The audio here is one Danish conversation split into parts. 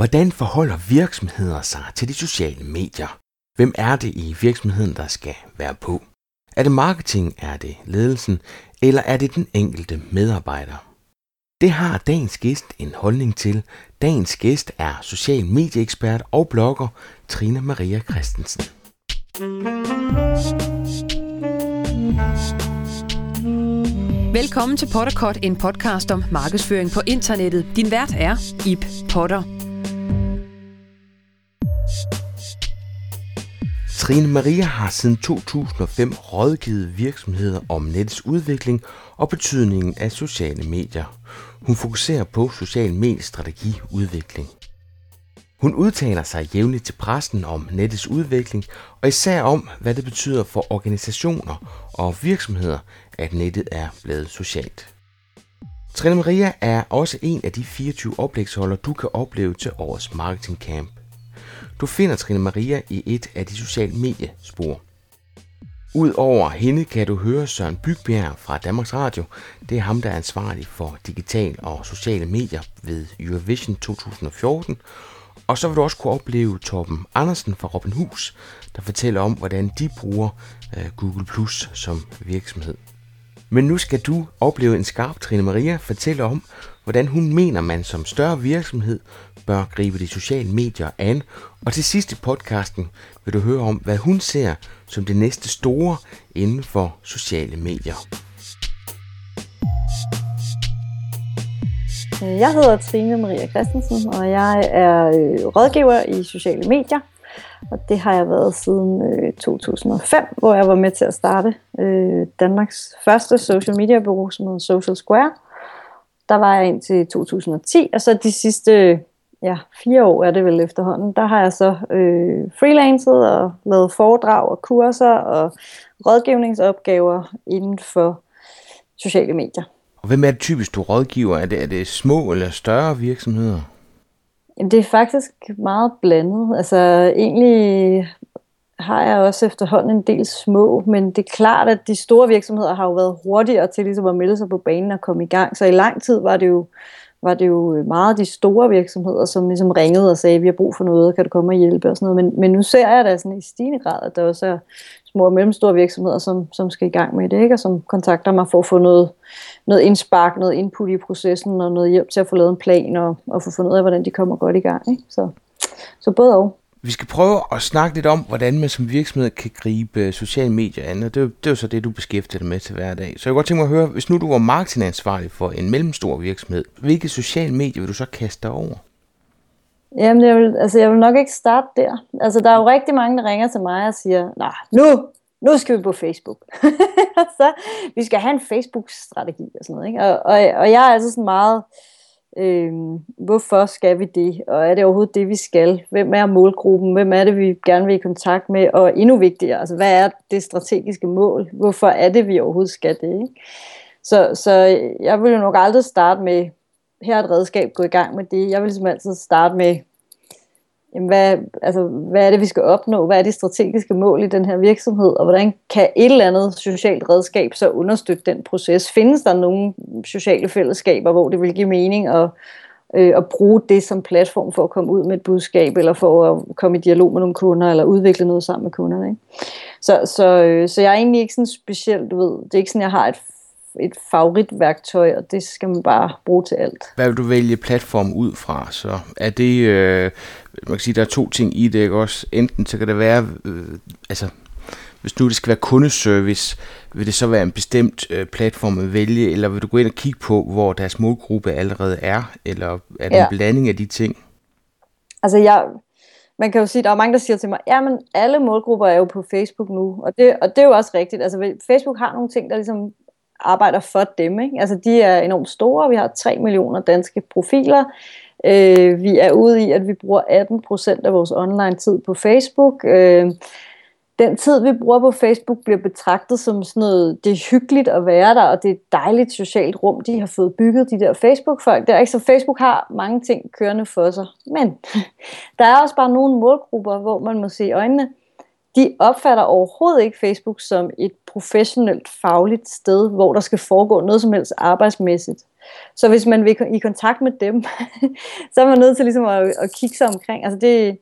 Hvordan forholder virksomheder sig til de sociale medier? Hvem er det i virksomheden, der skal være på? Er det marketing, er det ledelsen, eller er det den enkelte medarbejder? Det har dagens gæst en holdning til. Dagens gæst er social medieekspert og blogger Trine Maria Christensen. Velkommen til Potterkort, en podcast om markedsføring på internettet. Din vært er Ip Potter. Trine Maria har siden 2005 rådgivet virksomheder om nettets udvikling og betydningen af sociale medier. Hun fokuserer på social mediestrategiudvikling. Hun udtaler sig jævnligt til pressen om nettets udvikling, og især om, hvad det betyder for organisationer og virksomheder, at nettet er blevet socialt. Trine Maria er også en af de 24 oplægsholder, du kan opleve til årets Marketing Camp. Du finder Trine Maria i et af de sociale mediespor. Udover hende kan du høre Søren Bygbjerg fra Danmarks Radio. Det er ham, der er ansvarlig for digital og sociale medier ved Eurovision 2014. Og så vil du også kunne opleve Torben Andersen fra Robin Hus, der fortæller om, hvordan de bruger øh, Google Plus som virksomhed. Men nu skal du opleve en skarp Trine Maria fortælle om, hvordan hun mener, man som større virksomhed bør gribe de sociale medier an. Og til sidst i podcasten vil du høre om, hvad hun ser som det næste store inden for sociale medier. Jeg hedder Trine Maria Christensen, og jeg er øh, rådgiver i sociale medier. Og det har jeg været siden øh, 2005, hvor jeg var med til at starte øh, Danmarks første social media bureau, som hedder Social Square. Der var jeg indtil 2010, og så de sidste ja, fire år er det vel efterhånden, der har jeg så øh, freelancet og lavet foredrag og kurser og rådgivningsopgaver inden for sociale medier. Og hvem er det typisk, du rådgiver? Er det, er det små eller større virksomheder? Jamen, det er faktisk meget blandet. Altså egentlig har jeg også efterhånden en del små, men det er klart, at de store virksomheder har jo været hurtigere til ligesom at melde sig på banen og komme i gang. Så i lang tid var det jo var det jo meget de store virksomheder, som ligesom ringede og sagde, vi har brug for noget, kan du komme og hjælpe og sådan noget. Men, men nu ser jeg da sådan i stigende grad, at der også er små og mellemstore virksomheder, som, som skal i gang med det, ikke? og som kontakter mig for at få noget, noget indspark, noget input i processen og noget hjælp til at få lavet en plan og, og få fundet ud af, hvordan de kommer godt i gang. Ikke? Så, så både og. Vi skal prøve at snakke lidt om, hvordan man som virksomhed kan gribe sociale medier an, og det er, det er jo så det, du beskæftiger dig med til hverdag. Så jeg kunne godt tænke mig at høre, hvis nu du var marketingansvarlig for en mellemstor virksomhed, hvilke sociale medier vil du så kaste dig over? Jamen, jeg vil, altså, jeg vil nok ikke starte der. Altså, der er jo rigtig mange, der ringer til mig og siger, nej, nu, nu skal vi på Facebook. så vi skal have en Facebook-strategi og sådan noget. Ikke? Og, og, og jeg er altså sådan meget, øh, Øh, hvorfor skal vi det? Og er det overhovedet det, vi skal? Hvem er målgruppen? Hvem er det, vi gerne vil i kontakt med? Og endnu vigtigere, altså, hvad er det strategiske mål? Hvorfor er det, vi overhovedet skal det? Ikke? Så, så jeg vil jo nok aldrig starte med, her er et redskab, gå i gang med det. Jeg vil ligesom altid starte med, jamen hvad, altså, hvad er det, vi skal opnå? Hvad er det strategiske mål i den her virksomhed? Og hvordan kan et eller andet socialt redskab så understøtte den proces? Findes der nogle sociale fællesskaber, hvor det vil give mening at, øh, at bruge det som platform for at komme ud med et budskab, eller for at komme i dialog med nogle kunder, eller udvikle noget sammen med kunderne? Ikke? Så, så, øh, så jeg er egentlig ikke sådan specielt, du ved, det er ikke sådan, jeg har et et favoritværktøj, og det skal man bare bruge til alt. Hvad vil du vælge platform ud fra? Så er det, øh, man kan sige, der er to ting i det, ikke også? Enten så kan det være, øh, altså hvis nu det skal være kundeservice, vil det så være en bestemt øh, platform at vælge, eller vil du gå ind og kigge på, hvor deres målgruppe allerede er, eller er det ja. en blanding af de ting? Altså jeg, man kan jo sige, der er mange, der siger til mig, ja, men alle målgrupper er jo på Facebook nu, og det, og det er jo også rigtigt. Altså Facebook har nogle ting, der ligesom arbejder for dem. Ikke? Altså, de er enormt store. Vi har 3 millioner danske profiler. Øh, vi er ude i, at vi bruger 18 procent af vores online-tid på Facebook. Øh, den tid, vi bruger på Facebook, bliver betragtet som sådan noget, det er hyggeligt at være der, og det er et dejligt socialt rum, de har fået bygget, de der Facebook-folk der. Ikke? Så Facebook har mange ting kørende for sig. Men der er også bare nogle målgrupper, hvor man må se i øjnene, de opfatter overhovedet ikke Facebook som et professionelt, fagligt sted, hvor der skal foregå noget som helst arbejdsmæssigt. Så hvis man vil i kontakt med dem, så er man nødt til ligesom at, at kigge sig omkring. Altså det,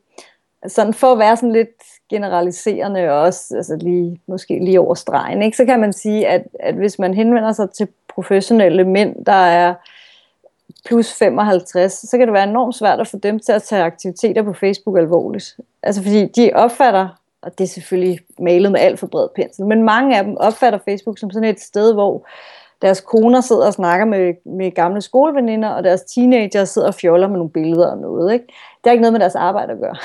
sådan for at være sådan lidt generaliserende og også altså lige, måske lige over stregen, ikke? så kan man sige, at, at hvis man henvender sig til professionelle mænd, der er plus 55, så kan det være enormt svært at få dem til at tage aktiviteter på Facebook alvorligt. Altså fordi de opfatter, og det er selvfølgelig malet med alt for bred pensel, men mange af dem opfatter Facebook som sådan et sted, hvor deres koner sidder og snakker med, med gamle skoleveninder, og deres teenager sidder og fjoller med nogle billeder og noget. Ikke? Det har ikke noget med deres arbejde at gøre.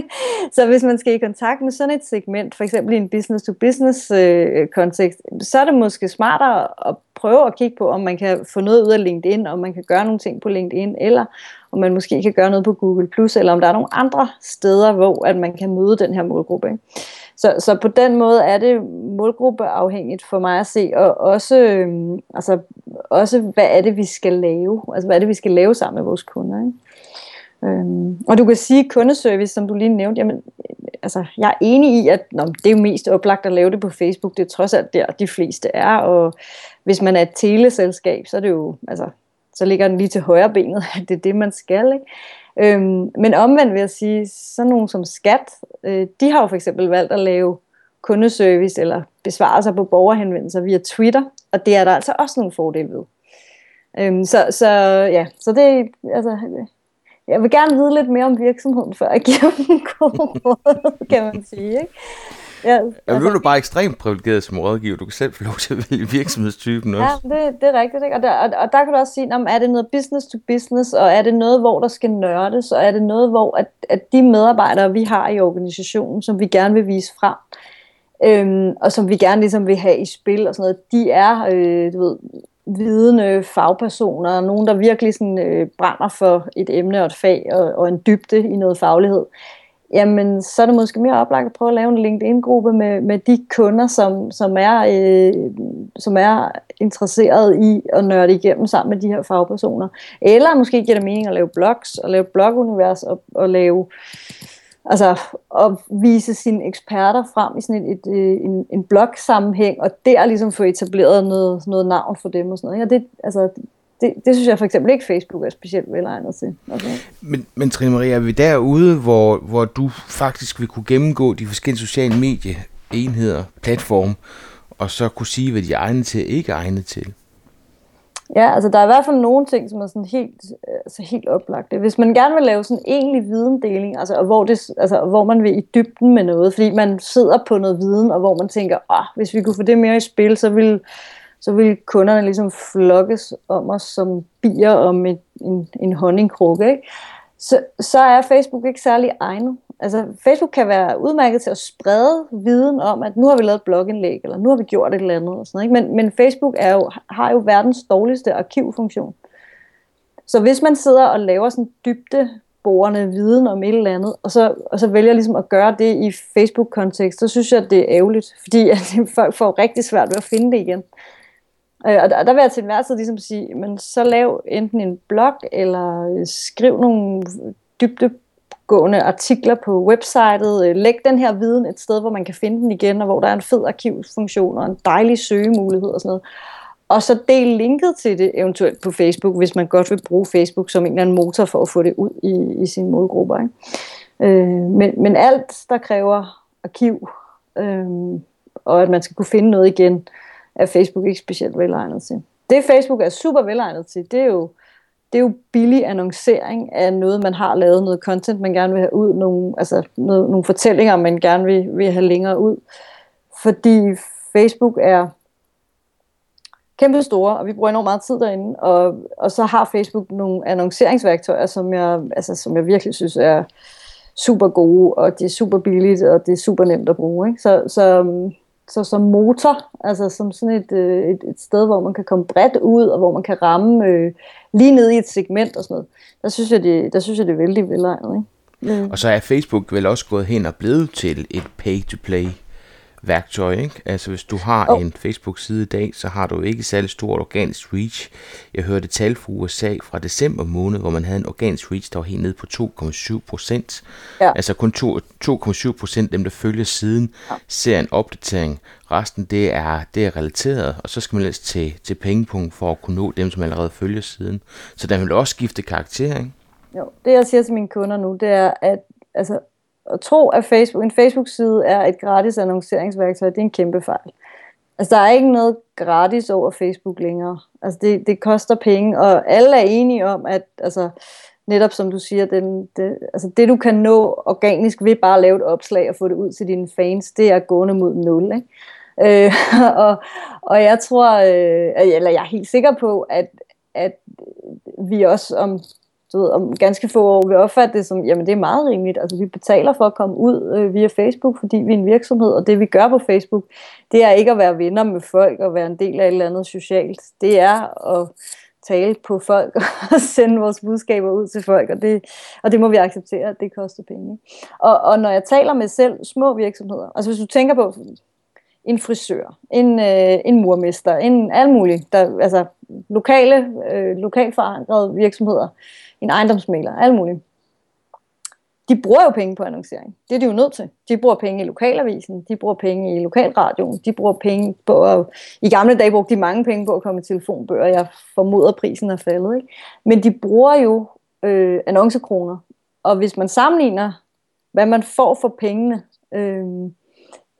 så hvis man skal i kontakt med sådan et segment, for eksempel i en business-to-business øh, kontekst, så er det måske smartere at prøve at kigge på, om man kan få noget ud af LinkedIn, om man kan gøre nogle ting på LinkedIn, eller om man måske kan gøre noget på Google+, eller om der er nogle andre steder, hvor at man kan møde den her målgruppe. Ikke? Så, så på den måde er det målgruppeafhængigt for mig at se, og også, øhm, altså, også hvad er det, vi skal lave? Altså, hvad er det, vi skal lave sammen med vores kunder? Ikke? Øhm, og du kan sige kundeservice, som du lige nævnte, jamen, øh, altså, jeg er enig i, at nå, det er jo mest oplagt at lave det på Facebook, det er trods alt der, de fleste er, og hvis man er et teleselskab, så er det jo, altså, så ligger den lige til højre benet, at det er det, man skal, ikke? Øhm, men omvendt vil jeg sige, sådan nogen som Skat, øh, de har jo for eksempel valgt at lave kundeservice eller besvarelser på borgerhenvendelser via Twitter, og det er der altså også nogle fordele ved. Øhm, så, så ja, så det altså, jeg vil gerne vide lidt mere om virksomheden, før jeg giver dem god råd, kan man sige. Ikke? Ja, altså, ja, nu er du bare ekstremt privilegeret som rådgiver. Du kan selv få lov til at vælge virksomhedstypen også. Ja, det, det er rigtigt. Ikke? Og, der, og, og der kan du også sige, om er det noget business to business, og er det noget, hvor der skal nørdes, og er det noget, hvor at, at de medarbejdere, vi har i organisationen, som vi gerne vil vise frem, øhm, og som vi gerne ligesom vil have i spil og sådan noget, de er, øh, du ved, vidende øh, fagpersoner, nogen, der virkelig sådan, øh, brænder for et emne og et fag og, og en dybde i noget faglighed, jamen så er det måske mere oplagt at prøve at lave en LinkedIn-gruppe med, med de kunder, som, som, er, øh, som er interesseret i at nørde igennem sammen med de her fagpersoner. Eller måske giver det mening at lave blogs, og lave blogunivers, og, og lave altså at vise sine eksperter frem i sådan et, et, et, en, en blog-sammenhæng, og der ligesom få etableret noget, noget navn for dem og sådan noget. Og det, altså, det, det synes jeg for eksempel ikke, Facebook er specielt velegnet til. Okay. Men, men Trine Maria, er vi derude, hvor, hvor du faktisk vil kunne gennemgå de forskellige sociale medieenheder, platform, og så kunne sige, hvad de er egnet til og ikke er egnet til? Ja, altså der er i hvert fald nogle ting, som er sådan helt, øh, altså helt oplagte. Hvis man gerne vil lave sådan en egentlig videndeling, altså, og hvor, det, altså, hvor man vil i dybden med noget, fordi man sidder på noget viden, og hvor man tænker, ah, hvis vi kunne få det mere i spil, så ville, så vil kunderne ligesom flokkes om os som bier om et, en, en honningkrukke. Ikke? Så, så er Facebook ikke særlig egnet. Altså, Facebook kan være udmærket til at sprede viden om, at nu har vi lavet et blogindlæg, eller nu har vi gjort et eller andet. Og sådan, ikke? Men, men Facebook er jo, har jo verdens dårligste arkivfunktion. Så hvis man sidder og laver sådan dybde borgerne viden om et eller andet, og så, og så vælger ligesom at gøre det i Facebook-kontekst, så synes jeg, at det er ærgerligt, fordi at folk får rigtig svært ved at finde det igen. Øh, og der, der vil jeg til enhver tid ligesom sige, men så lav enten en blog, eller øh, skriv nogle dybdegående artikler på websitet. Øh, læg den her viden et sted, hvor man kan finde den igen, og hvor der er en fed arkivfunktion og en dejlig søgemulighed og sådan noget. Og så del linket til det eventuelt på Facebook, hvis man godt vil bruge Facebook som en eller anden motor for at få det ud i, i sine målgrupper. Ikke? Øh, men, men alt, der kræver arkiv, øh, og at man skal kunne finde noget igen, øh, er Facebook ikke specielt velegnet til. Det Facebook er super velegnet til, det er jo, det er jo billig annoncering af noget, man har lavet, noget content, man gerne vil have ud, nogle, altså noget, nogle fortællinger, man gerne vil, vil have længere ud. Fordi Facebook er kæmpe store, og vi bruger enormt meget tid derinde, og, og så har Facebook nogle annonceringsværktøjer, som jeg, altså, som jeg virkelig synes er super gode, og det er super billigt, og det er super nemt at bruge. Ikke? Så, så øhm, så som motor, altså som sådan et, øh, et, et sted, hvor man kan komme bredt ud, og hvor man kan ramme øh, lige ned i et segment og sådan noget, der synes jeg, det, der synes jeg, det er vældig velegnet. Ikke? Mm. Og så er Facebook vel også gået hen og blevet til et pay-to-play værktøj. Ikke? Altså hvis du har oh. en Facebook-side i dag, så har du ikke særlig stort organisk reach. Jeg hørte tal fra USA fra december måned, hvor man havde en organisk reach, der var helt nede på 2,7 procent. Ja. Altså kun 2,7 procent dem, der følger siden, ja. ser en opdatering. Resten det er, det er relateret, og så skal man læse til, til pengepunkt for at kunne nå dem, som allerede følger siden. Så der vil også skifte karakter, ikke? Jo, det jeg siger til mine kunder nu, det er, at altså, at tro, at Facebook, en Facebook-side er et gratis annonceringsværktøj, det er en kæmpe fejl. Altså, der er ikke noget gratis over Facebook længere. Altså, det, det koster penge, og alle er enige om, at altså, netop som du siger, den, det, altså, det du kan nå organisk ved bare at lave et opslag og få det ud til dine fans, det er gående mod nul. Ikke? Øh, og, og jeg tror, øh, eller jeg er helt sikker på, at, at vi også om du ved, om ganske få år vil opfatte det som, jamen det er meget rimeligt. Altså vi betaler for at komme ud øh, via Facebook, fordi vi er en virksomhed, og det vi gør på Facebook, det er ikke at være venner med folk og være en del af et eller andet socialt. Det er at tale på folk og sende vores budskaber ud til folk, og det, og det må vi acceptere, at det koster penge. Og, og når jeg taler med selv små virksomheder, altså hvis du tænker på en frisør, en, øh, en murmester, en alt muligt, der, altså lokale, øh, lokalt forankrede virksomheder, en ejendomsmægler, alt muligt. De bruger jo penge på annoncering. Det er de jo nødt til. De bruger penge i lokalavisen, de bruger penge i lokalradioen, de bruger penge på at... I gamle dage brugte de mange penge på at komme i telefonbøger. Jeg formoder, at prisen er faldet. Ikke? Men de bruger jo øh, annoncekroner. Og hvis man sammenligner, hvad man får for pengene øh,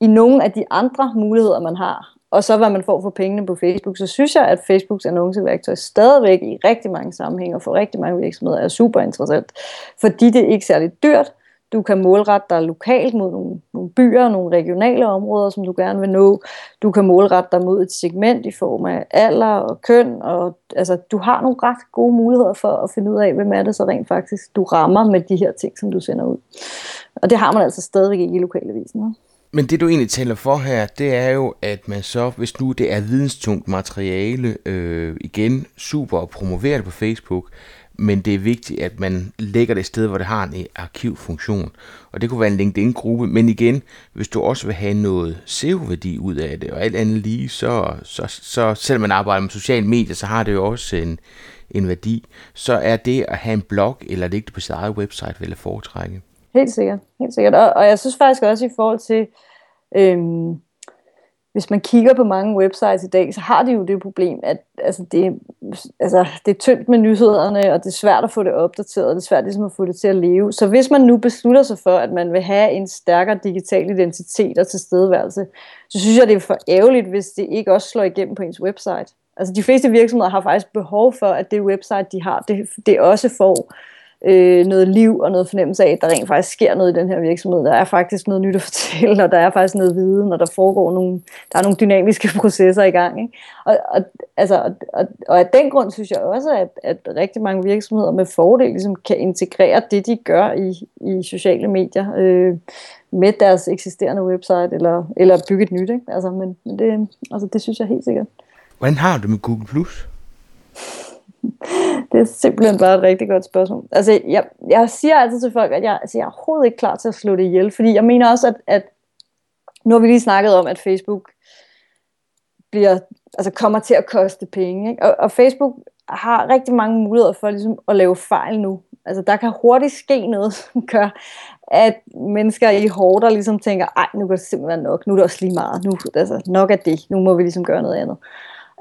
i nogle af de andre muligheder, man har, og så hvad man får for pengene på Facebook, så synes jeg, at Facebooks annonceværktøj stadigvæk i rigtig mange sammenhænge og for rigtig mange virksomheder er super interessant, fordi det er ikke særlig dyrt. Du kan målrette dig lokalt mod nogle, nogle byer, nogle regionale områder, som du gerne vil nå. Du kan målrette dig mod et segment i form af alder og køn. Og, altså, du har nogle ret gode muligheder for at finde ud af, hvem er det så rent faktisk, du rammer med de her ting, som du sender ud. Og det har man altså stadigvæk ikke i lokalavisen. Men det du egentlig taler for her, det er jo, at man så, hvis nu det er videnstungt materiale, øh, igen super at promovere det på Facebook, men det er vigtigt, at man lægger det et sted, hvor det har en arkivfunktion. Og det kunne være en LinkedIn-gruppe, men igen, hvis du også vil have noget SEO-værdi ud af det, og alt andet lige, så, så, så selvom man arbejder med sociale medier, så har det jo også en, en værdi. Så er det at have en blog, eller ligge det på sit eget website, vel foretrække. Helt sikkert, helt sikkert. Og, og jeg synes faktisk også i forhold til, øhm, hvis man kigger på mange websites i dag, så har de jo det problem, at altså, det, altså, det er tyndt med nyhederne, og det er svært at få det opdateret, og det er svært ligesom at få det til at leve. Så hvis man nu beslutter sig for, at man vil have en stærkere digital identitet og tilstedeværelse, så synes jeg, det er for ærgerligt, hvis det ikke også slår igennem på ens website. Altså de fleste virksomheder har faktisk behov for, at det website, de har, det, det også får øh, noget liv og noget fornemmelse af, at der rent faktisk sker noget i den her virksomhed. Der er faktisk noget nyt at fortælle, og der er faktisk noget viden, og der foregår nogle, der er nogle dynamiske processer i gang. Ikke? Og, og, altså, og, og, og af den grund synes jeg også, at, at rigtig mange virksomheder med fordel ligesom kan integrere det, de gør i, i sociale medier øh, med deres eksisterende website, eller, eller bygge et nyt. Ikke? Altså, men, men det, altså, det synes jeg helt sikkert. Hvordan har du med Google+. Plus? det er simpelthen bare et rigtig godt spørgsmål. Altså, jeg, jeg siger altid til folk, at jeg, altså, jeg er overhovedet ikke klar til at slå det ihjel, fordi jeg mener også, at, at nu har vi lige snakket om, at Facebook bliver, altså kommer til at koste penge. Ikke? Og, og Facebook har rigtig mange muligheder for ligesom, at lave fejl nu. Altså, der kan hurtigt ske noget, som gør, at mennesker i hårder ligesom tænker, ej, nu kan det simpelthen nok, nu er det også lige meget, nu, altså, nok er det, nu må vi ligesom gøre noget andet.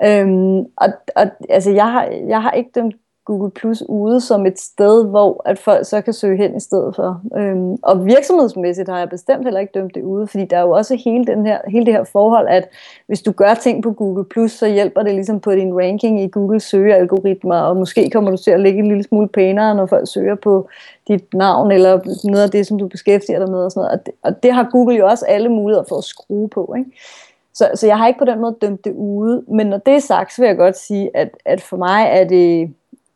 Øhm, og, og altså, jeg, har, jeg har ikke dømt Google Plus ude som et sted, hvor at folk så kan søge hen i stedet for. Øhm, og virksomhedsmæssigt har jeg bestemt heller ikke dømt det ude, fordi der er jo også hele, den her, hele det her forhold, at hvis du gør ting på Google Plus, så hjælper det ligesom på din ranking i Google søgealgoritmer, og måske kommer du til at ligge en lille smule pænere, når folk søger på dit navn, eller noget af det, som du beskæftiger dig med, og sådan noget. Og det, og det har Google jo også alle muligheder for at skrue på, ikke? Så, så jeg har ikke på den måde dømt det ude. Men når det er sagt, så vil jeg godt sige, at, at for mig er det,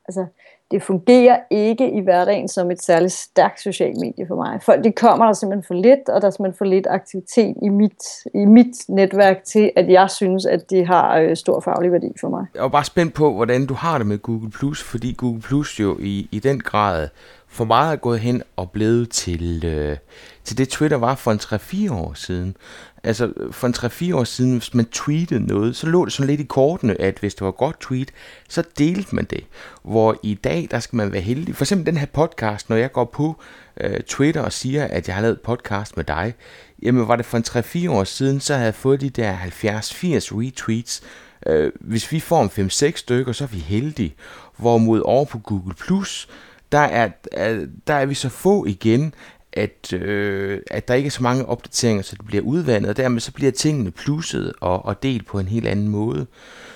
altså, det fungerer ikke i hverdagen som et særligt stærkt socialt medie for mig. Folk de kommer der simpelthen for lidt, og der er simpelthen for lidt aktivitet i mit, i mit netværk til, at jeg synes, at de har øh, stor faglig værdi for mig. Jeg var bare spændt på, hvordan du har det med Google+, Plus, fordi Google Plus jo i, i den grad for meget er gået hen og blevet til, øh, til det Twitter var for en 3-4 år siden. Altså for en 3-4 år siden, hvis man tweetede noget, så lå det sådan lidt i kortene, at hvis det var godt tweet, så delte man det. Hvor i dag, der skal man være heldig. For eksempel den her podcast, når jeg går på øh, Twitter og siger, at jeg har lavet podcast med dig, jamen var det for en 3-4 år siden, så havde jeg fået de der 70-80 retweets. Øh, hvis vi får en 5-6 stykker, så er vi heldige. Hvorimod over på Google+, Plus, der er, øh, der er vi så få igen, at, øh, at der ikke er så mange opdateringer, så det bliver udvandet, og dermed så bliver tingene plusset og, og delt på en helt anden måde.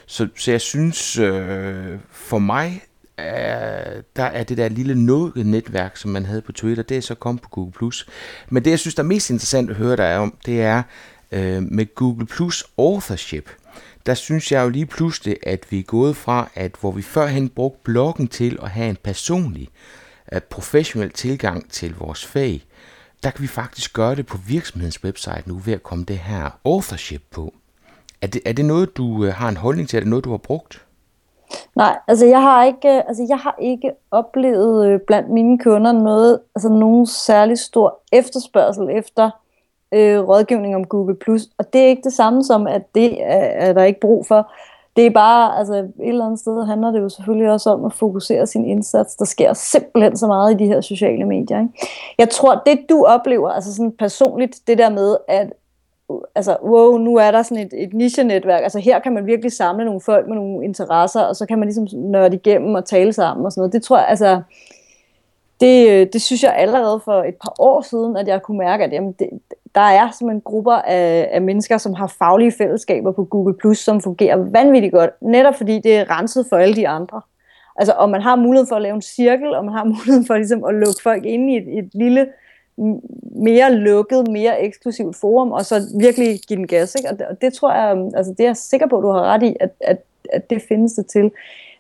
Så, så jeg synes, øh, for mig, er, der er det der lille noget netværk, som man havde på Twitter, det er så kommet på Google+. Men det, jeg synes, der er mest interessant at høre dig om, det er øh, med Google Plus Authorship. Der synes jeg jo lige pludselig, at vi er gået fra, at hvor vi førhen brugte bloggen til at have en personlig professionel tilgang til vores fag, der kan vi faktisk gøre det på virksomhedens website nu ved at komme det her authorship på. Er det, er det noget, du øh, har en holdning til? Er det noget, du har brugt? Nej, altså jeg har ikke, øh, altså jeg har ikke oplevet øh, blandt mine kunder noget, altså nogen særlig stor efterspørgsel efter øh, rådgivning om Google+. Og det er ikke det samme som, at det er, er der ikke brug for det er bare, altså et eller andet sted handler det jo selvfølgelig også om at fokusere sin indsats. Der sker simpelthen så meget i de her sociale medier. Ikke? Jeg tror, det du oplever, altså sådan personligt, det der med, at altså, wow, nu er der sådan et, et niche-netværk. Altså her kan man virkelig samle nogle folk med nogle interesser, og så kan man ligesom nørde igennem og tale sammen og sådan noget. Det tror jeg, altså, det, øh, det synes jeg allerede for et par år siden, at jeg kunne mærke, at jamen, det, der er simpelthen grupper af, af mennesker, som har faglige fællesskaber på Google+, som fungerer vanvittigt godt, netop fordi det er renset for alle de andre. Altså, og man har mulighed for at lave en cirkel, og man har mulighed for ligesom, at lukke folk ind i et, et lille, mere lukket, mere eksklusivt forum, og så virkelig give den gas. Ikke? Og, det, og det tror jeg, altså det er jeg sikker på, at du har ret i, at, at, at det findes det til.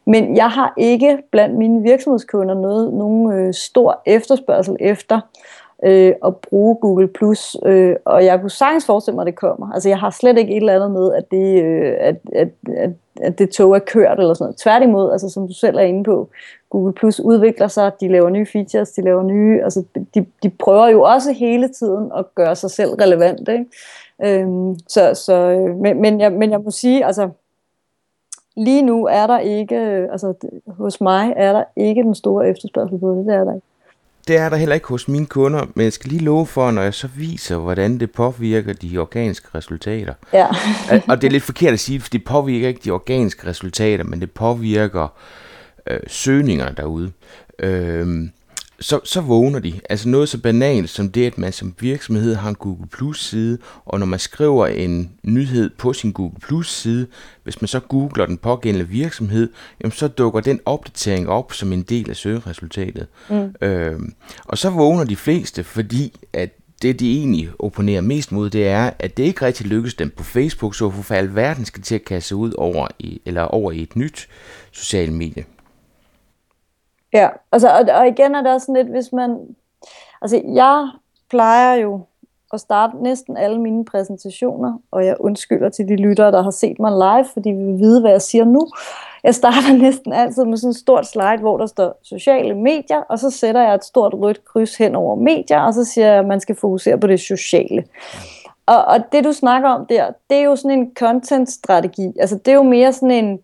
Men jeg har ikke blandt mine virksomhedskunder noget, nogen øh, stor efterspørgsel efter øh, at bruge Google+, Plus, øh, og jeg kunne sagtens forestille mig, at det kommer. Altså jeg har slet ikke et eller andet med, at det, øh, at, at, at, at det tog er kørt eller sådan noget. Tværtimod, altså som du selv er inde på, Google Plus udvikler sig, de laver nye features, de laver nye, altså de, de prøver jo også hele tiden at gøre sig selv relevant, ikke? Øhm, så, så, øh, men, men, jeg, men jeg må sige, altså lige nu er der ikke, altså hos mig er der ikke den store efterspørgsel på det, det er der ikke. Det er der heller ikke hos mine kunder, men jeg skal lige love for, når jeg så viser, hvordan det påvirker de organiske resultater. Ja. og det er lidt forkert at sige, for det påvirker ikke de organiske resultater, men det påvirker øh, søgninger derude. Øh, så, så vågner de. Altså noget så banalt som det, at man som virksomhed har en Google Plus side, og når man skriver en nyhed på sin Google Plus side, hvis man så googler den pågældende virksomhed, jamen så dukker den opdatering op som en del af søgeresultatet. Mm. Øhm, og så vågner de fleste, fordi at det, de egentlig opponerer mest mod, det er, at det ikke rigtig lykkes dem på Facebook, så hvorfor alverden skal til at kaste ud over i, eller over i et nyt socialt medie. Ja, altså, og, og igen er det også sådan lidt, hvis man... Altså, jeg plejer jo at starte næsten alle mine præsentationer, og jeg undskylder til de lyttere, der har set mig live, fordi vi vil vide, hvad jeg siger nu. Jeg starter næsten altid med sådan et stort slide, hvor der står sociale medier, og så sætter jeg et stort rødt kryds hen over medier, og så siger jeg, at man skal fokusere på det sociale. Og, og det, du snakker om der, det er jo sådan en content-strategi. Altså, det er jo mere sådan en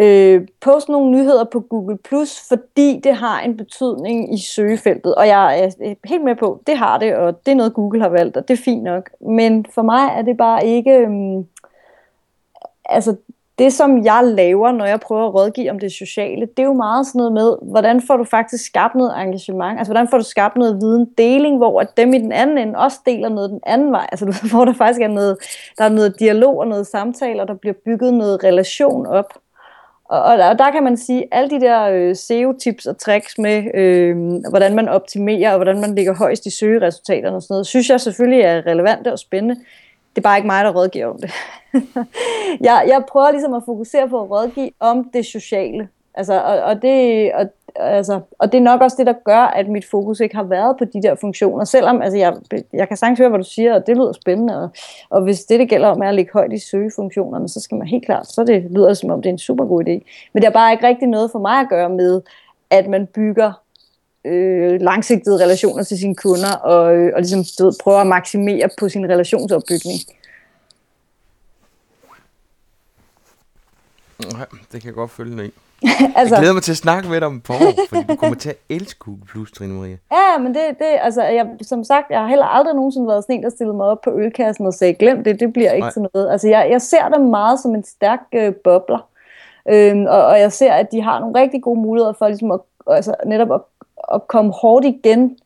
øh, poste nogle nyheder på Google+, Plus, fordi det har en betydning i søgefeltet. Og jeg er øh, helt med på, det har det, og det er noget, Google har valgt, og det er fint nok. Men for mig er det bare ikke... Øh, altså, det, som jeg laver, når jeg prøver at rådgive om det sociale, det er jo meget sådan noget med, hvordan får du faktisk skabt noget engagement? Altså, hvordan får du skabt noget viden deling, hvor at dem i den anden ende også deler noget den anden vej? Altså, hvor der faktisk er noget, der er noget dialog og noget samtale, og der bliver bygget noget relation op. Og, og der, kan man sige, at alle de der øh, SEO-tips og tricks med, øh, hvordan man optimerer, og hvordan man ligger højst i søgeresultaterne og sådan noget, synes jeg selvfølgelig er relevante og spændende. Det er bare ikke mig, der rådgiver om det. jeg, jeg prøver ligesom at fokusere på at rådgive om det sociale. Altså, og, og, det, og, altså, og det er nok også det, der gør, at mit fokus ikke har været på de der funktioner, selvom altså, jeg, jeg kan sagtens høre, hvad du siger, og det lyder spændende, og, og hvis det, det gælder om er at ligge højt i søgefunktionerne, så skal man helt klart, så det lyder som om, det er en super god idé. Men det er bare ikke rigtig noget for mig at gøre med, at man bygger øh, langsigtede relationer til sine kunder, og, øh, og ligesom, du ved, prøver at maksimere på sin relationsopbygning. Nej, det kan jeg godt følge dig i. altså, jeg glæder mig til at snakke med dig om et par år, fordi du kommer til at elske Google Plus, Trine Maria. Ja, men det, det altså, jeg, som sagt, jeg har heller aldrig nogensinde været sådan en, der stillede mig op på ølkassen og sagde, glem det, det bliver ikke Nej. til noget. Altså, jeg, jeg ser det meget som en stærk øh, bobler, øhm, og, og jeg ser, at de har nogle rigtig gode muligheder for ligesom at, altså, netop at, at komme hårdt igen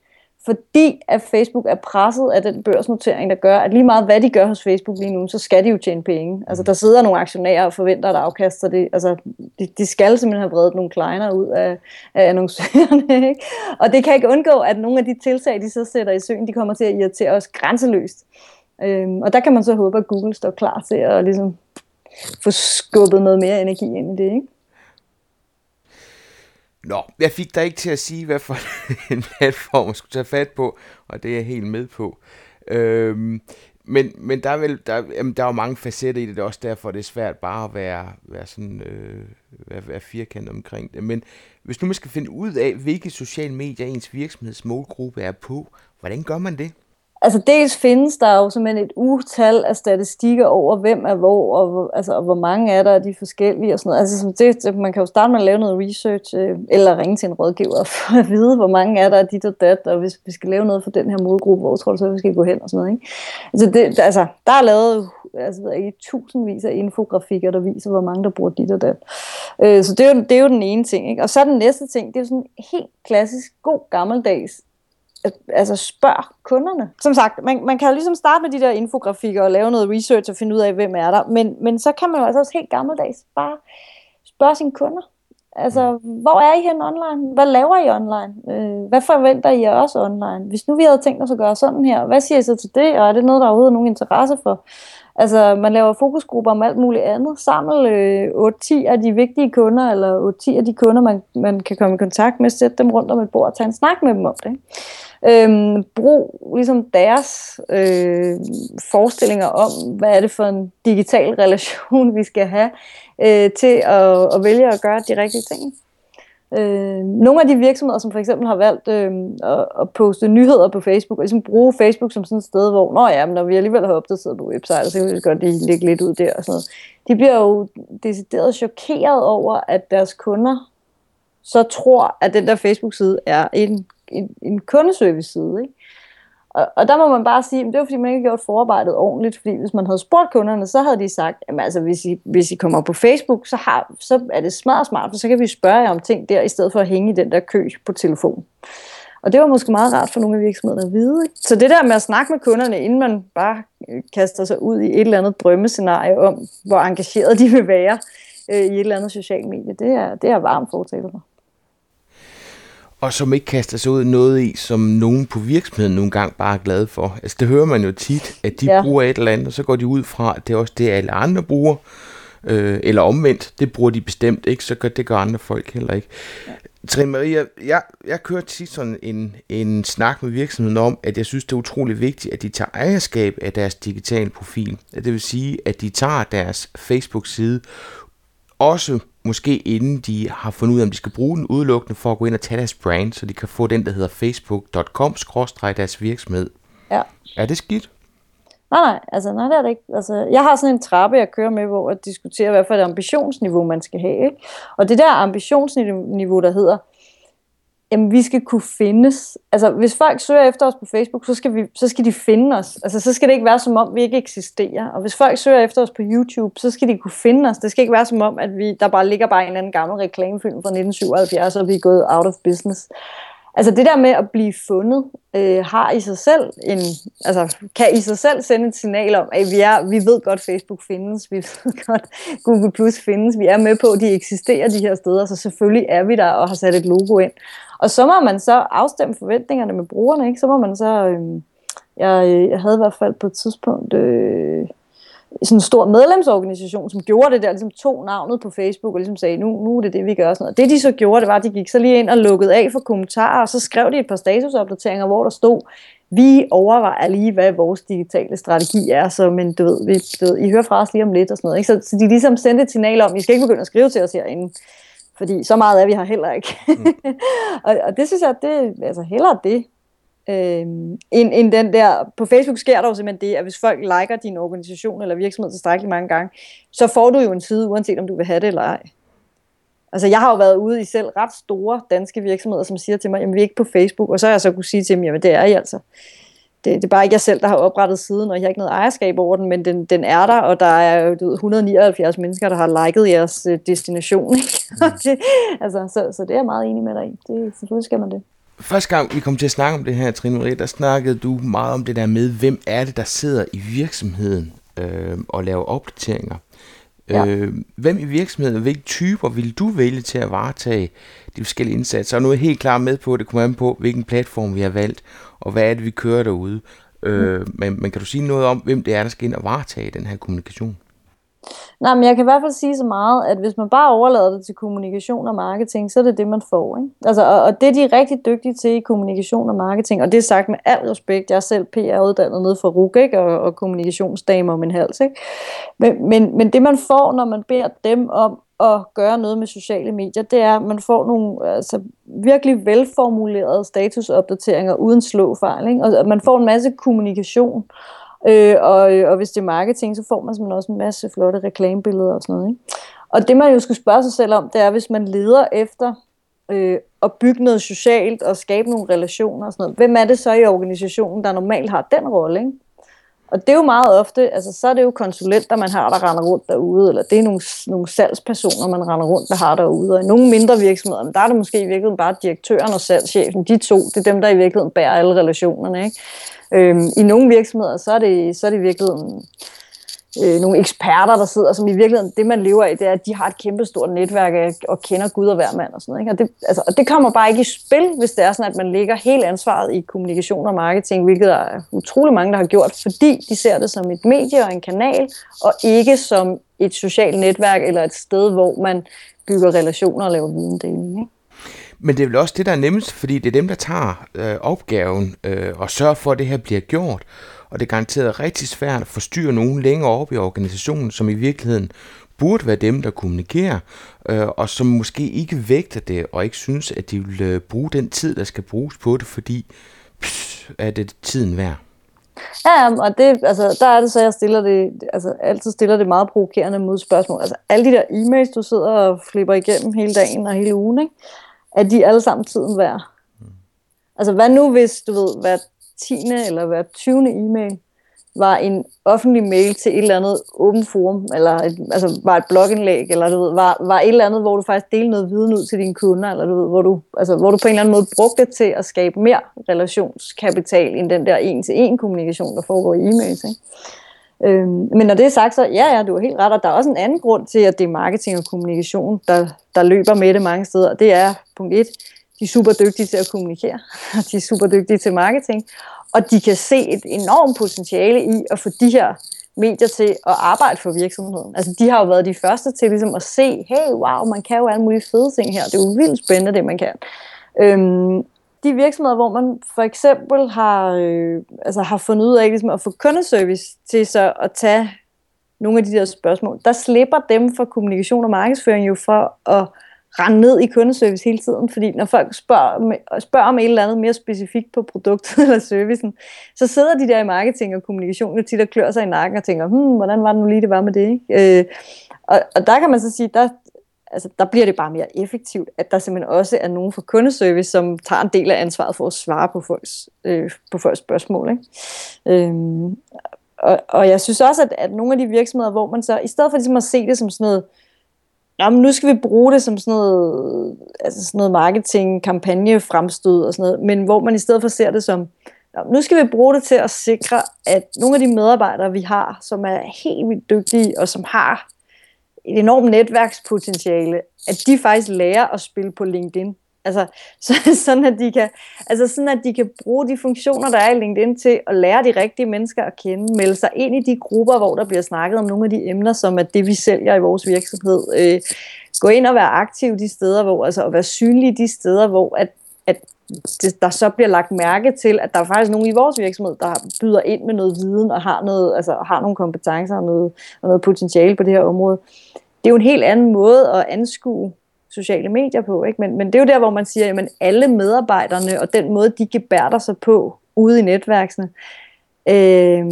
fordi at Facebook er presset af den børsnotering, der gør, at lige meget hvad de gør hos Facebook lige nu, så skal de jo tjene penge. Altså der sidder nogle aktionærer og forventer et afkast, så det, altså, de, de skal simpelthen have vredet nogle kleiner ud af, af annoncørerne. Ikke? Og det kan ikke undgå, at nogle af de tiltag, de så sætter i søen, de kommer til at irritere os grænseløst. Øhm, og der kan man så håbe, at Google står klar til at ligesom, få skubbet noget mere energi ind i det. Ikke? Nå, jeg fik dig ikke til at sige, hvad for en platform man skulle tage fat på, og det er jeg helt med på. Øhm, men, men der er vel der, jamen, der er jo mange facetter i det, det er også derfor, det er svært bare at være, være sådan øh, være, være firkantet omkring det. Men hvis nu man skal finde ud af, hvilke sociale medier ens virksomheds målgruppe er på, hvordan gør man det? Altså dels findes der jo simpelthen et utal af statistikker over, hvem er hvor, og hvor, altså, og hvor mange er der af de forskellige og sådan noget. Altså, det, man kan jo starte med at lave noget research, øh, eller ringe til en rådgiver for at vide, hvor mange er der af dit og dat, og hvis vi skal lave noget for den her modgruppe, hvor tror du så, vi skal gå hen og sådan noget. Ikke? Altså, det, altså, der er lavet altså, ved ikke, tusindvis af infografikker, der viser, hvor mange der bruger dit og dat. Øh, så det er, jo, det er jo den ene ting. Ikke? Og så den næste ting, det er jo sådan helt klassisk, god gammeldags altså spørg kunderne. Som sagt, man, man kan jo ligesom starte med de der infografikker og lave noget research og finde ud af, hvem er der, men, men så kan man jo altså også helt gammeldags bare spørge sine kunder. Altså, hvor er I hen online? Hvad laver I online? Øh, hvad forventer I os online? Hvis nu vi havde tænkt os at gøre sådan her, hvad siger I så til det? Og er det noget, der er nogen interesse for? Altså, man laver fokusgrupper om alt muligt andet. Samle øh, 8-10 af de vigtige kunder, eller 8-10 af de kunder, man, man kan komme i kontakt med, sætte dem rundt om et bord og tage en snak med dem om det. Ikke? Øhm, brug ligesom deres øh, forestillinger om, hvad er det for en digital relation, vi skal have, øh, til at, at vælge at gøre de rigtige ting. Øh, nogle af de virksomheder, som for eksempel har valgt øh, at, at poste nyheder på Facebook, og ligesom bruge Facebook som sådan et sted, hvor, nå ja, men når vi alligevel har opdateret på website, så kan vi godt lige lægge lidt ud der og sådan noget. De bliver jo decideret chokeret over, at deres kunder så tror, at den der Facebook-side er en en, en kundeservice-side. Ikke? Og, og der må man bare sige, at det er fordi, man ikke har gjort forarbejdet ordentligt, fordi hvis man havde spurgt kunderne, så havde de sagt, at altså, hvis, I, hvis I kommer på Facebook, så, har, så er det smart smart, for så kan vi spørge jer om ting der, i stedet for at hænge i den der kø på telefon. Og det var måske meget rart for nogle af virksomhederne at vide. Ikke? Så det der med at snakke med kunderne, inden man bare øh, kaster sig ud i et eller andet drømmescenarie om, hvor engageret de vil være øh, i et eller andet socialt medie, det er, det er varmt fortæller for og som ikke kaster sig ud noget i, som nogen på virksomheden nogle gange bare er glade for. Altså det hører man jo tit, at de ja. bruger et eller andet, og så går de ud fra, at det er også det, alle andre bruger. Øh, eller omvendt, det bruger de bestemt ikke, så gør, det gør andre folk heller ikke. Ja. Trine Maria, jeg, jeg kører tit sådan en, en snak med virksomheden om, at jeg synes, det er utrolig vigtigt, at de tager ejerskab af deres digitale profil. Det vil sige, at de tager deres Facebook-side, også måske inden de har fundet ud af, om de skal bruge den udelukkende for at gå ind og tage deres brand, så de kan få den, der hedder facebook.com deres virksomhed. Ja. Er det skidt? Nej, nej, altså, nej, det er det ikke. Altså, jeg har sådan en trappe, jeg kører med, hvor jeg diskuterer, hvad for et ambitionsniveau man skal have. Ikke? Og det der ambitionsniveau, der hedder, jamen vi skal kunne findes. Altså hvis folk søger efter os på Facebook, så skal, vi, så skal de finde os. Altså så skal det ikke være som om, vi ikke eksisterer. Og hvis folk søger efter os på YouTube, så skal de kunne finde os. Det skal ikke være som om, at vi, der bare ligger bare en eller anden gammel reklamefilm fra 1977, og vi er gået out of business. Altså det der med at blive fundet, øh, har i sig selv en, altså kan i sig selv sende et signal om, at vi, er, vi ved godt, Facebook findes, vi ved godt, Google Plus findes, vi er med på, at de eksisterer de her steder, så selvfølgelig er vi der og har sat et logo ind. Og så må man så afstemme forventningerne med brugerne, ikke? Så må man så... Øh, jeg, jeg havde i hvert fald på et tidspunkt... Øh, sådan en stor medlemsorganisation, som gjorde det der, ligesom tog navnet på Facebook og ligesom sagde, nu, nu er det det, vi gør. Sådan noget. Det de så gjorde, det var, at de gik så lige ind og lukkede af for kommentarer, og så skrev de et par statusopdateringer, hvor der stod, vi overvejer lige, hvad vores digitale strategi er, så men du ved, vi, du ved, I hører fra os lige om lidt og sådan noget. Ikke? Så, så de ligesom sendte et signal om, I skal ikke begynde at skrive til os herinde fordi så meget er vi her heller ikke. Mm. og, og det synes jeg, det altså hellere det, øh, end, end den der, på Facebook sker der jo simpelthen det, at hvis folk liker din organisation eller virksomhed tilstrækkeligt mange gange, så får du jo en side, uanset om du vil have det eller ej. Altså jeg har jo været ude i selv ret store danske virksomheder, som siger til mig, jamen vi er ikke på Facebook, og så har jeg så kunne sige til dem, jamen det er I altså. Det, det er bare ikke jeg selv, der har oprettet siden, og jeg har ikke noget ejerskab over den, men den, den er der, og der er jo 179 mennesker, der har liket jeres øh, destination. Ikke? Mm. det, altså, så, så det er jeg meget enig med dig i. Det, selvfølgelig skal man det. Første gang vi kom til at snakke om det her, Trine Marie, der snakkede du meget om det der med, hvem er det, der sidder i virksomheden øh, og laver opdateringer. Ja. Øh, hvem i virksomheden, hvilke typer vil du vælge til at varetage de forskellige indsatser? Og nu er jeg helt klar med på, at det kommer an på, hvilken platform vi har valgt, og hvad er det, vi kører derude. Øh, mm. men, men kan du sige noget om, hvem det er, der skal ind og varetage den her kommunikation? Nej, men jeg kan i hvert fald sige så meget, at hvis man bare overlader det til kommunikation og marketing, så er det det, man får. Ikke? Altså, og, og det er de rigtig dygtige til i kommunikation og marketing, og det er sagt med al respekt. Jeg er selv PR-uddannet nede fra RUG, ikke? Og, og kommunikationsdame om en hals. Ikke? Men, men, men det, man får, når man beder dem om at gøre noget med sociale medier, det er, at man får nogle altså, virkelig velformulerede statusopdateringer uden slåfejl. Ikke? Og man får en masse kommunikation. Øh, og, og hvis det er marketing, så får man simpelthen også en masse flotte reklamebilleder og sådan noget. Ikke? Og det man jo skal spørge sig selv om, det er, hvis man leder efter øh, at bygge noget socialt og skabe nogle relationer og sådan noget, hvem er det så i organisationen, der normalt har den rolle? Ikke? Og det er jo meget ofte, altså så er det jo konsulenter, man har, der render rundt derude, eller det er nogle, nogle salgspersoner, man render rundt, der har derude. Og i nogle mindre virksomheder, men der er det måske i virkeligheden bare direktøren og salgschefen, de to, det er dem, der i virkeligheden bærer alle relationerne. Ikke? Øhm, I nogle virksomheder, så er det, så er det i virkeligheden øh, nogle eksperter, der sidder, som i virkeligheden, det man lever af, det er, at de har et kæmpe stort netværk af, og kender Gud og hver mand og sådan noget. Ikke? Og, det, altså, og det kommer bare ikke i spil, hvis det er sådan, at man lægger helt ansvaret i kommunikation og marketing, hvilket der er utrolig mange, der har gjort, fordi de ser det som et medie og en kanal, og ikke som et socialt netværk eller et sted, hvor man bygger relationer og laver videndeling. Ikke? Men det er vel også det, der er nemmest, fordi det er dem, der tager øh, opgaven øh, og sørger for, at det her bliver gjort. Og det er garanteret rigtig svært at forstyrre nogen længere op i organisationen, som i virkeligheden burde være dem, der kommunikerer, øh, og som måske ikke vægter det, og ikke synes, at de vil øh, bruge den tid, der skal bruges på det, fordi pff, er det tiden værd. Ja, og det, altså, der er det så, jeg stiller det, altså, altid stiller det meget provokerende modspørgsmål. Altså, alle de der e-mails, du sidder og flipper igennem hele dagen og hele ugen, ikke? er de alle sammen tiden værd. Mm. Altså hvad nu hvis, du ved, hver 10. eller hver 20. e-mail var en offentlig mail til et eller andet åbent forum, eller et, altså var et blogindlæg, eller du ved, var, var et eller andet, hvor du faktisk delte noget viden ud til dine kunder, eller du ved, hvor du, altså, hvor du på en eller anden måde brugte det til at skabe mere relationskapital end den der en-til-en kommunikation, der foregår i e-mails. Ikke? Øhm, men når det er sagt, så ja, ja, du er helt ret, og der er også en anden grund til, at det er marketing og kommunikation, der, der løber med det mange steder, og det er punkt et, de er super dygtige til at kommunikere, og de er super dygtige til marketing, og de kan se et enormt potentiale i at få de her medier til at arbejde for virksomheden. Altså de har jo været de første til ligesom at se, hey, wow, man kan jo alle mulige fede ting her, det er jo vildt spændende, det man kan. Øhm, de virksomheder, hvor man for eksempel har, øh, altså har fundet ud af ligesom at få kundeservice til så at tage nogle af de der spørgsmål, der slipper dem for kommunikation og markedsføring jo for at rende ned i kundeservice hele tiden, fordi når folk spørger, spørger om et eller andet mere specifikt på produktet eller servicen, så sidder de der i marketing og kommunikation og tit og klør sig i nakken og tænker, hmm, hvordan var det nu lige, det var med det? Ikke? Øh, og, og der kan man så sige, der, altså, der bliver det bare mere effektivt, at der simpelthen også er nogen fra kundeservice, som tager en del af ansvaret for at svare på folks, øh, på folks spørgsmål. Ikke? Øhm, og, og jeg synes også, at, at nogle af de virksomheder, hvor man så, i stedet for ligesom at se det som sådan noget, jamen nu skal vi bruge det som sådan noget, altså sådan noget marketing, kampagne, fremstød og sådan noget, men hvor man i stedet for ser det som, nu skal vi bruge det til at sikre, at nogle af de medarbejdere, vi har, som er helt vildt dygtige og som har et enormt netværkspotentiale, at de faktisk lærer at spille på LinkedIn. Altså, så, sådan, at de kan, altså sådan, at de kan bruge de funktioner, der er i LinkedIn til at lære de rigtige mennesker at kende, melde sig ind i de grupper, hvor der bliver snakket om nogle af de emner, som er det, vi sælger i vores virksomhed. Øh, gå ind og være aktiv de steder, hvor, altså at være synlig de steder, hvor at, at det, der så bliver lagt mærke til, at der er faktisk nogen i vores virksomhed, der byder ind med noget viden og har, noget, altså, har nogle kompetencer og noget, og noget potentiale på det her område. Det er jo en helt anden måde at anskue sociale medier på. Ikke? Men, men det er jo der, hvor man siger, at alle medarbejderne og den måde, de gebærder sig på ude i netværksene, øh,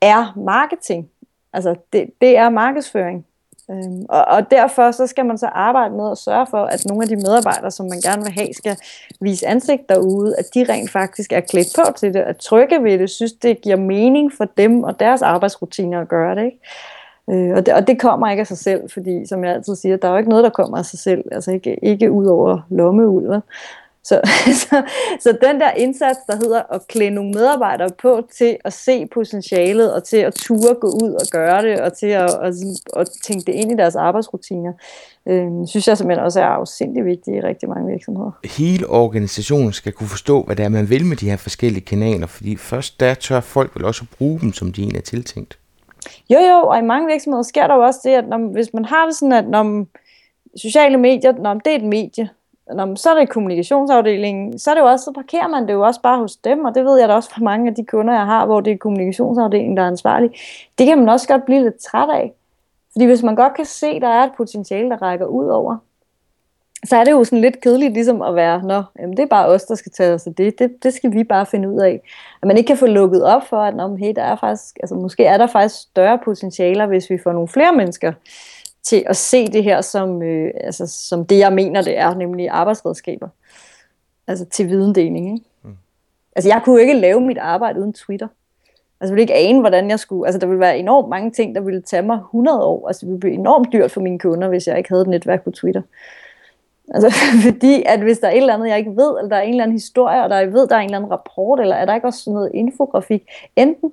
er marketing. Altså det, det er markedsføring. Øhm, og, og derfor så skal man så arbejde med at sørge for, at nogle af de medarbejdere, som man gerne vil have, skal vise ansigt derude, at de rent faktisk er klædt på til det, at trykke ved det, synes det giver mening for dem og deres arbejdsrutiner at gøre det. Ikke? Øh, og, det, og det kommer ikke af sig selv, fordi som jeg altid siger, der er jo ikke noget, der kommer af sig selv, altså ikke, ikke ud over lommeulver. Så, så, så den der indsats, der hedder at klæde nogle medarbejdere på til at se potentialet, og til at ture gå ud og gøre det, og til at, at, at tænke det ind i deres arbejdsrutiner, øh, synes jeg simpelthen også er afsindig vigtigt i rigtig mange virksomheder. Hele organisationen skal kunne forstå, hvad det er, man vil med de her forskellige kanaler, fordi først der tør folk vel også bruge dem, som de egentlig er tiltænkt. Jo, jo, og i mange virksomheder sker der jo også det, at når, hvis man har det sådan, at når sociale medier, når det er et medie, når, så er det kommunikationsafdelingen, så er det jo også, så parkerer man det jo også bare hos dem, og det ved jeg da også fra mange af de kunder, jeg har, hvor det er kommunikationsafdelingen, der er ansvarlig. Det kan man også godt blive lidt træt af. Fordi hvis man godt kan se, der er et potentiale, der rækker ud over, så er det jo sådan lidt kedeligt ligesom at være, nå, jamen det er bare os, der skal tage os af det. det. Det skal vi bare finde ud af. At man ikke kan få lukket op for, at nå, hey, der er faktisk, altså måske er der faktisk større potentialer, hvis vi får nogle flere mennesker til at se det her som, øh, altså, som det, jeg mener, det er, nemlig arbejdsredskaber. Altså til videndeling. Ikke? Mm. Altså jeg kunne ikke lave mit arbejde uden Twitter. Altså jeg ville ikke ane, hvordan jeg skulle... Altså der ville være enormt mange ting, der ville tage mig 100 år. Altså det ville blive enormt dyrt for mine kunder, hvis jeg ikke havde et netværk på Twitter. Altså, fordi at hvis der er et eller andet, jeg ikke ved, eller der er en eller anden historie, og der, jeg ved, der er en eller anden rapport, eller er der ikke også sådan noget infografik, enten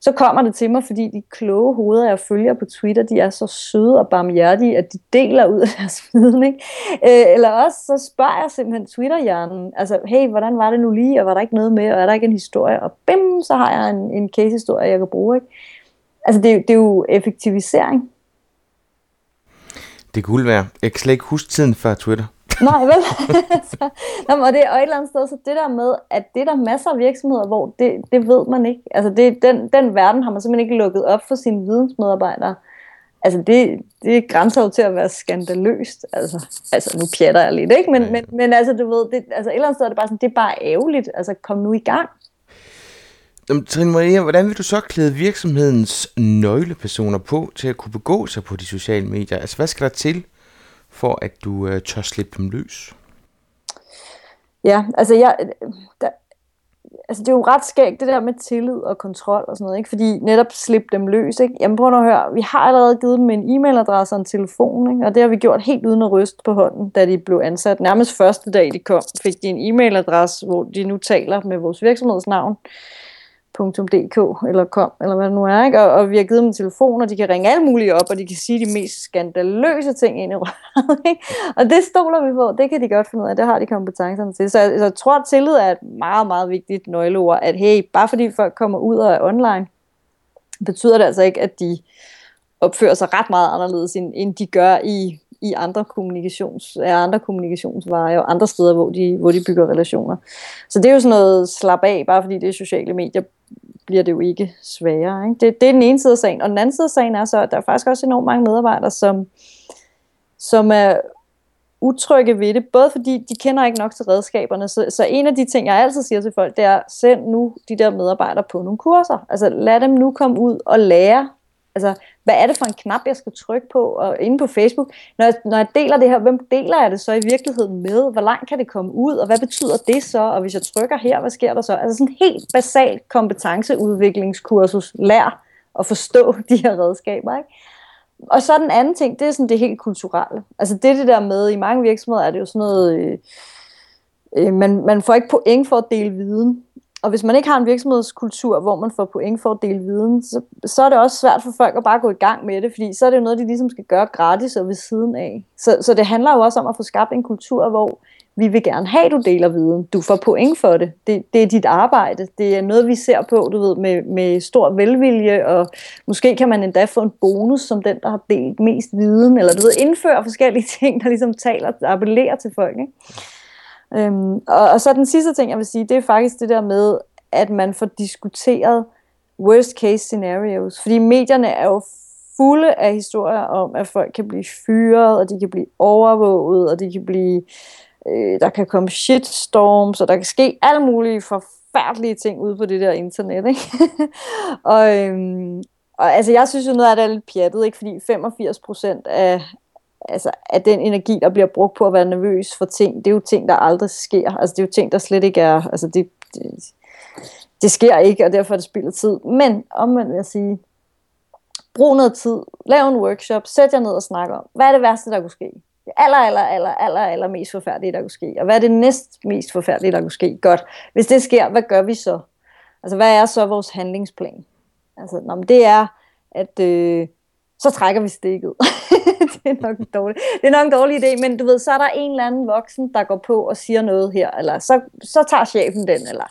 så kommer det til mig, fordi de kloge hoveder, jeg følger på Twitter, de er så søde og barmhjertige, at de deler ud af deres viden. Ikke? Øh, eller også så spørger jeg simpelthen Twitter-hjernen, altså, hey, hvordan var det nu lige, og var der ikke noget med, og er der ikke en historie? Og bim, så har jeg en, en case-historie, jeg kan bruge. Ikke? Altså, det, det er jo effektivisering. Det kunne være. Jeg kan slet ikke huske tiden før Twitter. Nej, vel? så, nå, og, det, og et eller andet sted, så det der med, at det er der masser af virksomheder, hvor det, det ved man ikke. Altså det, den, den verden har man simpelthen ikke lukket op for sine vidensmedarbejdere. Altså det, det grænser jo til at være skandaløst. Altså, altså nu pjatter jeg lidt, ikke? Men, men, men altså du ved, det, altså et eller andet sted er det bare sådan, det er bare ærgerligt. Altså kom nu i gang. Trine Maria, hvordan vil du så klæde virksomhedens nøglepersoner på til at kunne begå sig på de sociale medier? Altså hvad skal der til, for at du øh, tør slippe dem løs? Ja, altså jeg, der, altså det er jo ret skægt det der med tillid og kontrol og sådan noget, ikke? fordi netop slippe dem løs. Ikke? Jamen prøv at høre, vi har allerede givet dem en e-mailadresse og en telefon, ikke? og det har vi gjort helt uden at ryste på hånden, da de blev ansat. Nærmest første dag de kom, fik de en e-mailadresse, hvor de nu taler med vores virksomhedsnavn .dk eller kom, eller hvad det nu er, ikke? Og, og vi har givet dem telefoner, og de kan ringe alle mulige op, og de kan sige de mest skandaløse ting ind i røret, ikke? Og det stoler vi på, det kan de godt finde ud af, det har de kompetencerne til. Så så jeg tror, at tillid er et meget, meget vigtigt nøgleord, at hey, bare fordi folk kommer ud og er online, betyder det altså ikke, at de opfører sig ret meget anderledes, end, end de gør i i andre, kommunikations, er andre kommunikationsveje og andre steder, hvor de, hvor de bygger relationer. Så det er jo sådan noget slap af, bare fordi det er sociale medier, bliver det jo ikke sværere. Ikke? Det, det er den ene side af sagen. Og den anden side af sagen er så, at der er faktisk også enormt mange medarbejdere, som, som er utrygge ved det, både fordi de kender ikke nok til redskaberne. Så, så en af de ting, jeg altid siger til folk, det er, send nu de der medarbejdere på nogle kurser. Altså lad dem nu komme ud og lære Altså, hvad er det for en knap, jeg skal trykke på og inde på Facebook? Når jeg, når jeg deler det her, hvem deler jeg det så i virkeligheden med? Hvor langt kan det komme ud? Og hvad betyder det så? Og hvis jeg trykker her, hvad sker der så? Altså sådan en helt basal kompetenceudviklingskursus. Lær at forstå de her redskaber, ikke? Og så den anden ting, det er sådan det helt kulturelle. Altså det det der med, i mange virksomheder er det jo sådan noget, øh, øh, man, man får ikke point for at dele viden. Og hvis man ikke har en virksomhedskultur, hvor man får point for at dele viden, så, så er det også svært for folk at bare gå i gang med det, fordi så er det jo noget, de ligesom skal gøre gratis og ved siden af. Så, så det handler jo også om at få skabt en kultur, hvor vi vil gerne have, at du deler viden. Du får point for det. det. Det er dit arbejde. Det er noget, vi ser på, du ved, med, med stor velvilje, og måske kan man endda få en bonus som den, der har delt mest viden, eller du ved, indføre forskellige ting, der ligesom taler og appellerer til folk. Ikke? Øhm, og, og så den sidste ting, jeg vil sige, det er faktisk det der med, at man får diskuteret worst case scenarios. Fordi medierne er jo fulde af historier om, at folk kan blive fyret, og de kan blive overvåget, og de kan blive, øh, der kan komme shitstorms, og der kan ske alle mulige forfærdelige ting ude på det der internet. Ikke? og, øhm, og altså, jeg synes jo noget af det er lidt pjattet, ikke? fordi 85 procent af, altså, at den energi, der bliver brugt på at være nervøs for ting, det er jo ting, der aldrig sker. Altså, det er jo ting, der slet ikke er... Altså, det, det, det sker ikke, og derfor er det spild af tid. Men omvendt vil jeg sige, brug noget tid, lav en workshop, sæt jer ned og snak om, hvad er det værste, der kunne ske? Det aller, aller, aller, aller, aller mest forfærdelige, der kunne ske. Og hvad er det næst mest forfærdelige, der kunne ske? Godt. Hvis det sker, hvad gør vi så? Altså, hvad er så vores handlingsplan? Altså, nå, men det er, at øh, så trækker vi stikket. det, er nok en dårlig, det er nok en dårlig idé, men du ved, så er der en eller anden voksen, der går på og siger noget her, eller så, så tager chefen den, eller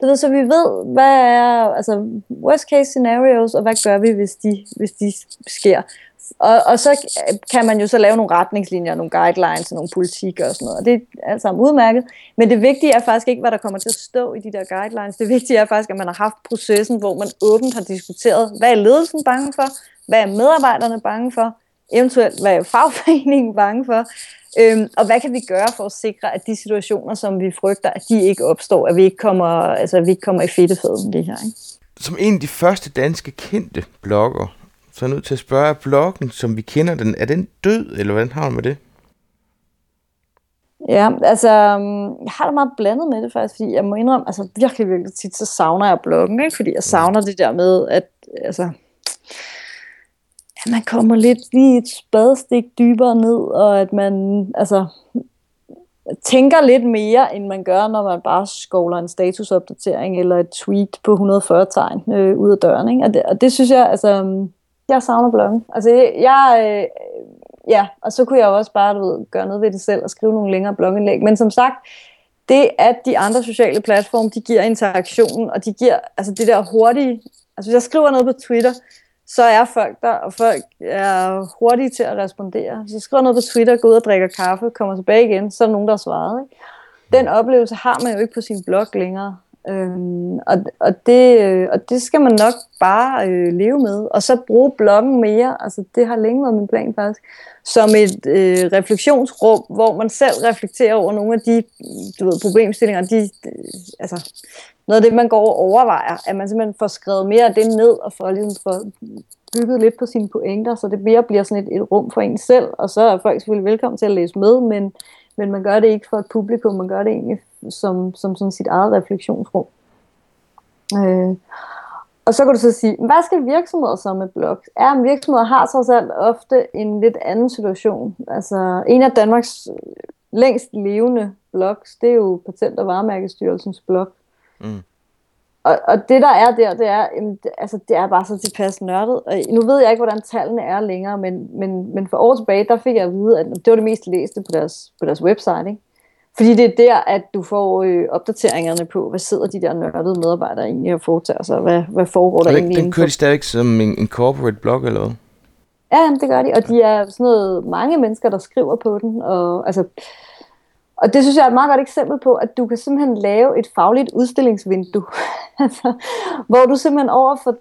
du ved, så vi ved, hvad er altså, worst case scenarios, og hvad gør vi, hvis de, hvis de sker. Og, og så kan man jo så lave nogle retningslinjer, nogle guidelines, nogle politikker og sådan noget. Og det er alt sammen udmærket. Men det vigtige er faktisk ikke, hvad der kommer til at stå i de der guidelines. Det vigtige er faktisk, at man har haft processen, hvor man åbent har diskuteret, hvad er ledelsen bange for? Hvad er medarbejderne bange for? Eventuelt, hvad er fagforeningen bange for? Øhm, og hvad kan vi gøre for at sikre, at de situationer, som vi frygter, at de ikke opstår, at vi ikke kommer, altså, at vi ikke kommer i fedteføden med det her. Ikke? Som en af de første danske kendte blogger, så er jeg nødt til at spørge, er bloggen, som vi kender den, er den død, eller hvordan har du med det? Ja, altså, øhm, jeg har det meget blandet med det faktisk, fordi jeg må indrømme, altså virkelig, virkelig tit, så savner jeg bloggen, ikke? fordi jeg savner det der med, at altså, at man kommer lidt lige et spadestik dybere ned, og at man altså, tænker lidt mere, end man gør, når man bare skovler en statusopdatering eller et tweet på 140 tegn øh, ud af døren. Ikke? Og, det, og det synes jeg, altså, jeg savner bloggen. Altså, jeg, øh, ja, og så kunne jeg også bare du ved, gøre noget ved det selv og skrive nogle længere blogindlæg. Men som sagt, det at de andre sociale platforme, de giver interaktionen, og de giver altså det der hurtige, altså hvis jeg skriver noget på Twitter, så er folk der, og folk er hurtige til at respondere. Så skriver noget på Twitter, går ud og drikker kaffe, kommer tilbage igen, så er der nogen, der har svaret. Ikke? Den oplevelse har man jo ikke på sin blog længere. Øhm, og, og, det, øh, og det skal man nok bare øh, leve med. Og så bruge bloggen mere, altså det har længe været min plan faktisk, som et øh, refleksionsrum, hvor man selv reflekterer over nogle af de du ved, problemstillinger, de, øh, altså noget af det, man går og overvejer, at man simpelthen får skrevet mere af det ned, og får, ligesom, får bygget lidt på sine pointer, så det mere bliver sådan et, et rum for en selv, og så er folk selvfølgelig velkommen til at læse med, men, men man gør det ikke for et publikum, man gør det egentlig som, som sådan sit eget refleksionsrum. Øh. Og så kan du så sige, hvad skal virksomheder så med blogs? Ja, virksomheder har trods alt ofte en lidt anden situation. Altså, en af Danmarks længst levende blogs, det er jo Patent- og Varemærkestyrelsens blog. Mm. Og, og det der er der, det er, jamen, det, altså, det er bare så tilpas nørdet. Og nu ved jeg ikke, hvordan tallene er længere, men, men, men for år tilbage, der fik jeg at vide, at det var det mest læste på deres, på deres website. Ikke? Fordi det er der, at du får øh, opdateringerne på, hvad sidder de der nørdede medarbejdere egentlig og foretager sig, hvad, hvad foregår der egentlig Den kører de stadig som en, en corporate blog, eller hvad? Ja, det gør de, og de er sådan noget, mange mennesker, der skriver på den, og altså, og det synes jeg er et meget godt eksempel på, at du kan simpelthen lave et fagligt udstillingsvindue, altså, hvor du simpelthen over for,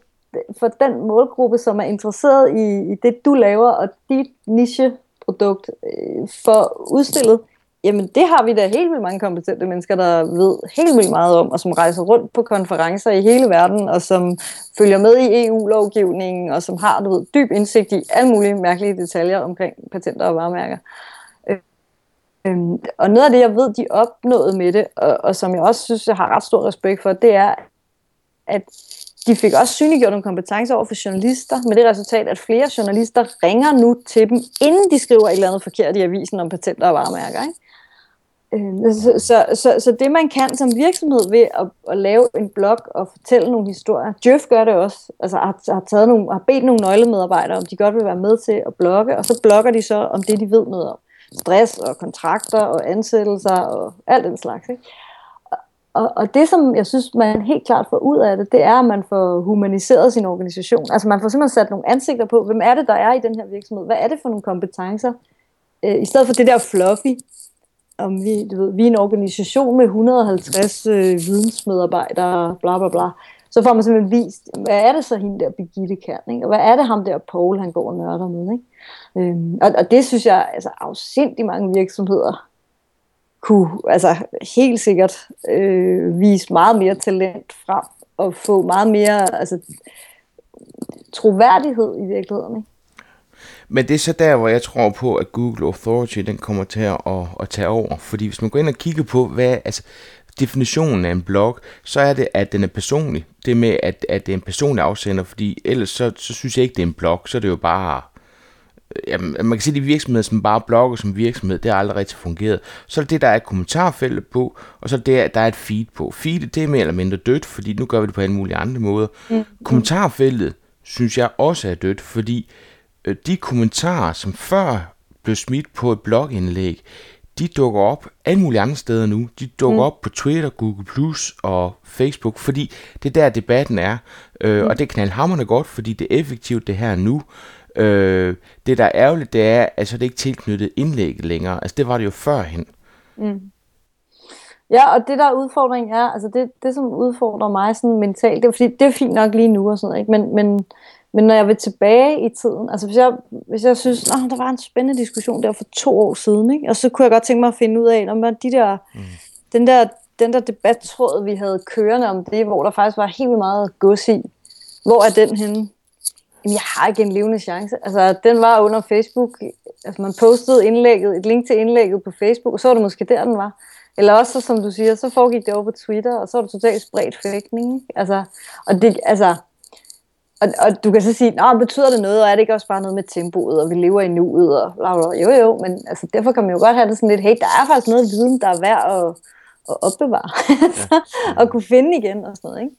for den målgruppe, som er interesseret i, i det, du laver, og dit nicheprodukt, øh, for udstillet, jamen det har vi da helt vildt mange kompetente mennesker, der ved helt vildt meget om, og som rejser rundt på konferencer i hele verden, og som følger med i EU-lovgivningen, og som har du ved, dyb indsigt i alle mulige mærkelige detaljer omkring patenter og varemærker. Øhm, og noget af det, jeg ved, de opnåede med det, og, og som jeg også synes, jeg har ret stor respekt for, det er, at de fik også synliggjort nogle kompetencer over for journalister, med det resultat, at flere journalister ringer nu til dem, inden de skriver et eller andet forkert i avisen om patenter og varemærker. Ikke? Øhm, altså, så, så, så, så det man kan som virksomhed ved at, at lave en blog og fortælle nogle historier, Jeff gør det også, altså har, har, taget nogle, har bedt nogle nøglemedarbejdere, om de godt vil være med til at blogge, og så blogger de så om det, de ved noget om stress og kontrakter og ansættelser og alt den slags. Ikke? Og, og det, som jeg synes, man helt klart får ud af det, det er, at man får humaniseret sin organisation. Altså man får simpelthen sat nogle ansigter på, hvem er det, der er i den her virksomhed? Hvad er det for nogle kompetencer? Øh, I stedet for det der fluffy, om vi, du ved, vi er en organisation med 150 øh, vidensmedarbejdere, bla bla bla. så får man simpelthen vist, hvad er det så hende der Birgitte Kern, ikke? og hvad er det ham der Paul, han går og nørder med. Ikke? Øhm, og, og det synes jeg, altså afsindig mange virksomheder kunne altså helt sikkert øh, vise meget mere talent frem, og få meget mere altså, troværdighed i virkeligheden. Ikke? Men det er så der, hvor jeg tror på, at Google Authority den kommer til at, at, at tage over. Fordi hvis man går ind og kigger på, hvad altså, definitionen af en blog, så er det, at den er personlig. Det med, at, at det er en personlig afsender, fordi ellers så, så synes jeg ikke, det er en blog. Så er det jo bare... Jamen, man kan sige, at de virksomheder, som bare blogger som virksomhed, det har aldrig rigtig fungeret. Så er det det, der er et kommentarfelt på, og så er det, der er et feed på. Feedet, det er mere eller mindre dødt, fordi nu gør vi det på alle mulige andre måder. Mm. Kommentarfeltet, synes jeg også er dødt, fordi øh, de kommentarer, som før blev smidt på et blogindlæg, de dukker op alle mulige andre steder nu. De dukker mm. op på Twitter, Google Plus og Facebook, fordi det er der debatten er. Øh, mm. Og det er knaldhammerne godt, fordi det er effektivt det her nu. Øh, det der er ærgerligt, det er, altså det er ikke tilknyttet indlægget længere. Altså det var det jo førhen. Mm. Ja, og det der udfordring er, altså det, det som udfordrer mig sådan mentalt, det er fordi, det er fint nok lige nu og sådan noget, ikke? Men, men, men når jeg vil tilbage i tiden, altså hvis jeg, hvis jeg synes, at der var en spændende diskussion der for to år siden, ikke? og så kunne jeg godt tænke mig at finde ud af, om de der, mm. den der, den der debattråd, vi havde kørende om det, hvor der faktisk var helt meget gods i, hvor er den henne? Jamen, jeg har ikke en levende chance. Altså, den var under Facebook. Altså, man postede indlægget, et link til indlægget på Facebook, og så var det måske der, den var. Eller også, som du siger, så foregik det over på Twitter, og så var det totalt spredt fægtning. Altså, og det, altså, og, og du kan så sige, Nå, betyder det noget, og er det ikke også bare noget med tempoet, og vi lever i nuet, og bla, bla, jo jo, men altså, derfor kan man jo godt have det sådan lidt, hey, der er faktisk noget viden, der er værd at, at opbevare, ja. og kunne finde igen og sådan noget, ikke?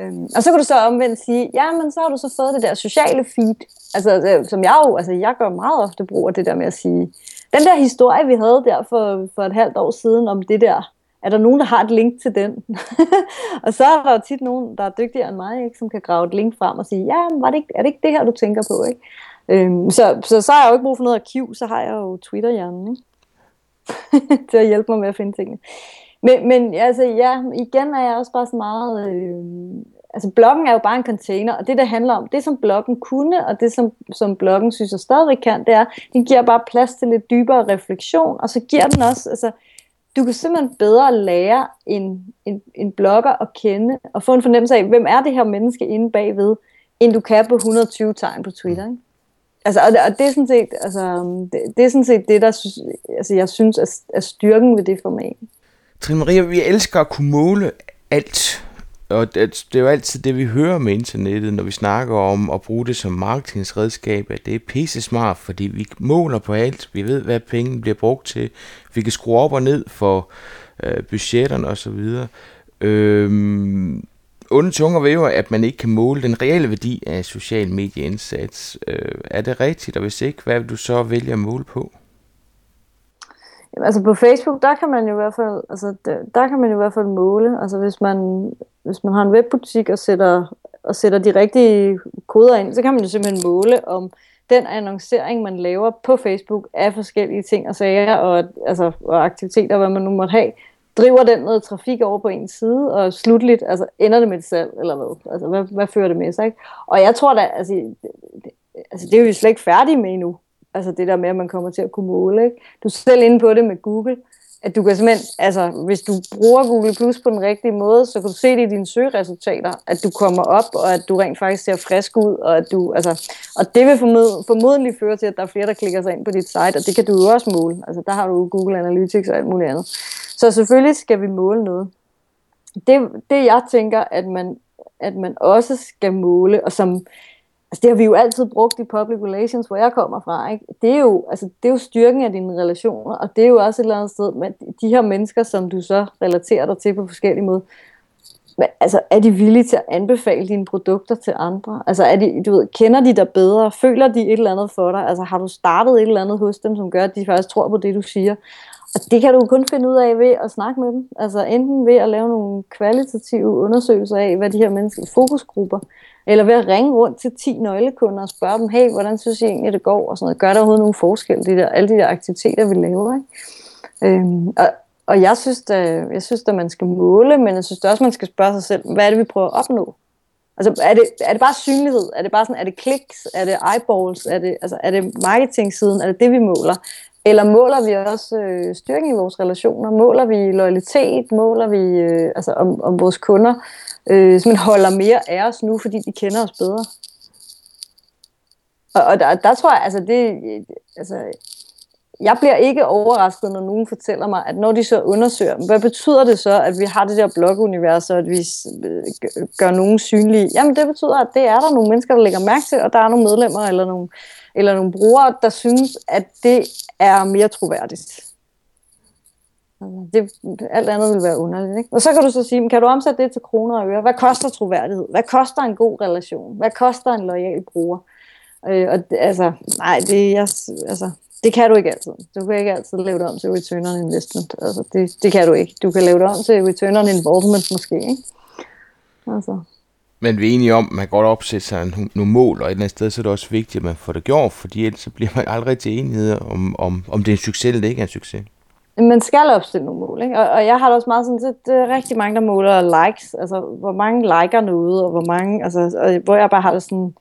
Øhm, og så kan du så omvendt sige, ja, men så har du så fået det der sociale feed, altså det, som jeg jo, altså jeg gør meget ofte brug af det der med at sige, den der historie, vi havde der for, for et halvt år siden om det der, er der nogen, der har et link til den? og så er der jo tit nogen, der er dygtigere end mig, ikke, som kan grave et link frem og sige, ja, var det ikke, er det ikke det her, du tænker på? Ikke? Øhm, så, så, så har jeg jo ikke brug for noget arkiv, så har jeg jo Twitter-hjernen ikke? til at hjælpe mig med at finde tingene. Men, men altså, ja, igen er jeg også bare så meget... Øh, altså, bloggen er jo bare en container, og det, der handler om, det som bloggen kunne, og det som, som bloggen synes jeg stadigvæk kan, det er, den giver bare plads til lidt dybere refleksion, og så giver den også... Altså, du kan simpelthen bedre lære en, en, en blogger at kende, og få en fornemmelse af, hvem er det her menneske inde bagved, end du kan på 120 tegn på Twitter. Ikke? Altså, og, det, og det er sådan set, altså, det, det er sådan set det, der altså, jeg synes er, er styrken ved det format. Trine Maria, vi elsker at kunne måle alt. Og det, altså, det er jo altid det, vi hører med internettet, når vi snakker om at bruge det som marketingsredskab, at det er pisse smart, fordi vi måler på alt. Vi ved, hvad pengene bliver brugt til. Vi kan skrue op og ned for øh, budgetterne osv. Øhm, onde tunger ved jo, at man ikke kan måle den reelle værdi af social medieindsats. Øh, er det rigtigt, og hvis ikke, hvad vil du så vælge at måle på? Jamen, altså på Facebook, der kan man jo i hvert fald, altså der, der kan man i hvert fald måle. Altså hvis man, hvis man har en webbutik og sætter, og sætter de rigtige koder ind, så kan man jo simpelthen måle om den annoncering, man laver på Facebook af forskellige ting og sager og, altså, og aktiviteter, hvad man nu måtte have, driver den noget trafik over på en side, og slutligt, altså ender det med et salg, eller hvad? Altså, hvad, hvad fører det med sig, ikke? Og jeg tror da, altså, det, altså, det er vi slet ikke færdige med endnu. Altså det der med, at man kommer til at kunne måle. Ikke? Du er selv inde på det med Google, at du kan simpelthen, altså hvis du bruger Google Plus på den rigtige måde, så kan du se det i dine søgeresultater, at du kommer op, og at du rent faktisk ser frisk ud, og at du, altså, og det vil formod, formodentlig føre til, at der er flere, der klikker sig ind på dit site, og det kan du jo også måle. Altså der har du Google Analytics og alt muligt andet. Så selvfølgelig skal vi måle noget. Det, det jeg tænker, at man, at man også skal måle, og som, Altså det har vi jo altid brugt i public relations, hvor jeg kommer fra. Ikke? Det, er jo, altså, det er jo styrken af dine relationer, og det er jo også et eller andet sted men de her mennesker, som du så relaterer dig til på forskellige måder. Men, altså, er de villige til at anbefale dine produkter til andre? Altså, er de, du ved, kender de dig bedre? Føler de et eller andet for dig? Altså, har du startet et eller andet hos dem, som gør, at de faktisk tror på det, du siger? Og det kan du kun finde ud af ved at snakke med dem. Altså, enten ved at lave nogle kvalitative undersøgelser af, hvad de her mennesker, fokusgrupper, eller ved at ringe rundt til 10 nøglekunder og spørge dem, hey, hvordan synes I egentlig, det går? Og sådan noget. Gør der overhovedet nogen forskel, de der, alle de der aktiviteter, vi laver? Ikke? Øhm, og, og jeg synes, da, jeg synes, at man skal måle, men jeg synes også, man skal spørge sig selv, hvad er det, vi prøver at opnå? Altså, er det, er det bare synlighed? Er det bare sådan, er det kliks? Er det eyeballs? Er det, altså, er det marketing-siden? Er det det, vi måler? Eller måler vi også øh, styrken i vores relationer? Måler vi loyalitet? Måler vi, øh, altså, om, om vores kunder øh, simpelthen holder mere af os nu, fordi de kender os bedre? Og, og der, der tror jeg, altså det, altså, jeg bliver ikke overrasket, når nogen fortæller mig, at når de så undersøger, hvad betyder det så, at vi har det der blogunivers, og at vi øh, gør nogen synlige? Jamen det betyder, at det er der nogle mennesker, der lægger mærke til, og der er nogle medlemmer eller nogle, eller nogle brugere, der synes, at det er mere troværdigt. Altså, det, alt andet vil være underligt. Ikke? Og så kan du så sige, kan du omsætte det til kroner og øre? Hvad koster troværdighed? Hvad koster en god relation? Hvad koster en lojal bruger? Øh, og det, altså, nej, det, jeg, altså, det kan du ikke altid. Du kan ikke altid lave det om til return on investment. Altså, det, det kan du ikke. Du kan lave det om til return on involvement måske. Ikke? Altså. Men vi er enige om, at man godt opsætte sig nogle mål, og et eller andet sted så er det også vigtigt, at man får det gjort, fordi ellers så bliver man aldrig til enighed om, om, om det er en succes eller det ikke er en succes. Man skal opstille nogle mål, ikke? Og, og jeg har da også meget sådan, set det er rigtig mange, der måler likes, altså hvor mange liker noget, og hvor mange, altså, og, hvor jeg bare har det sådan,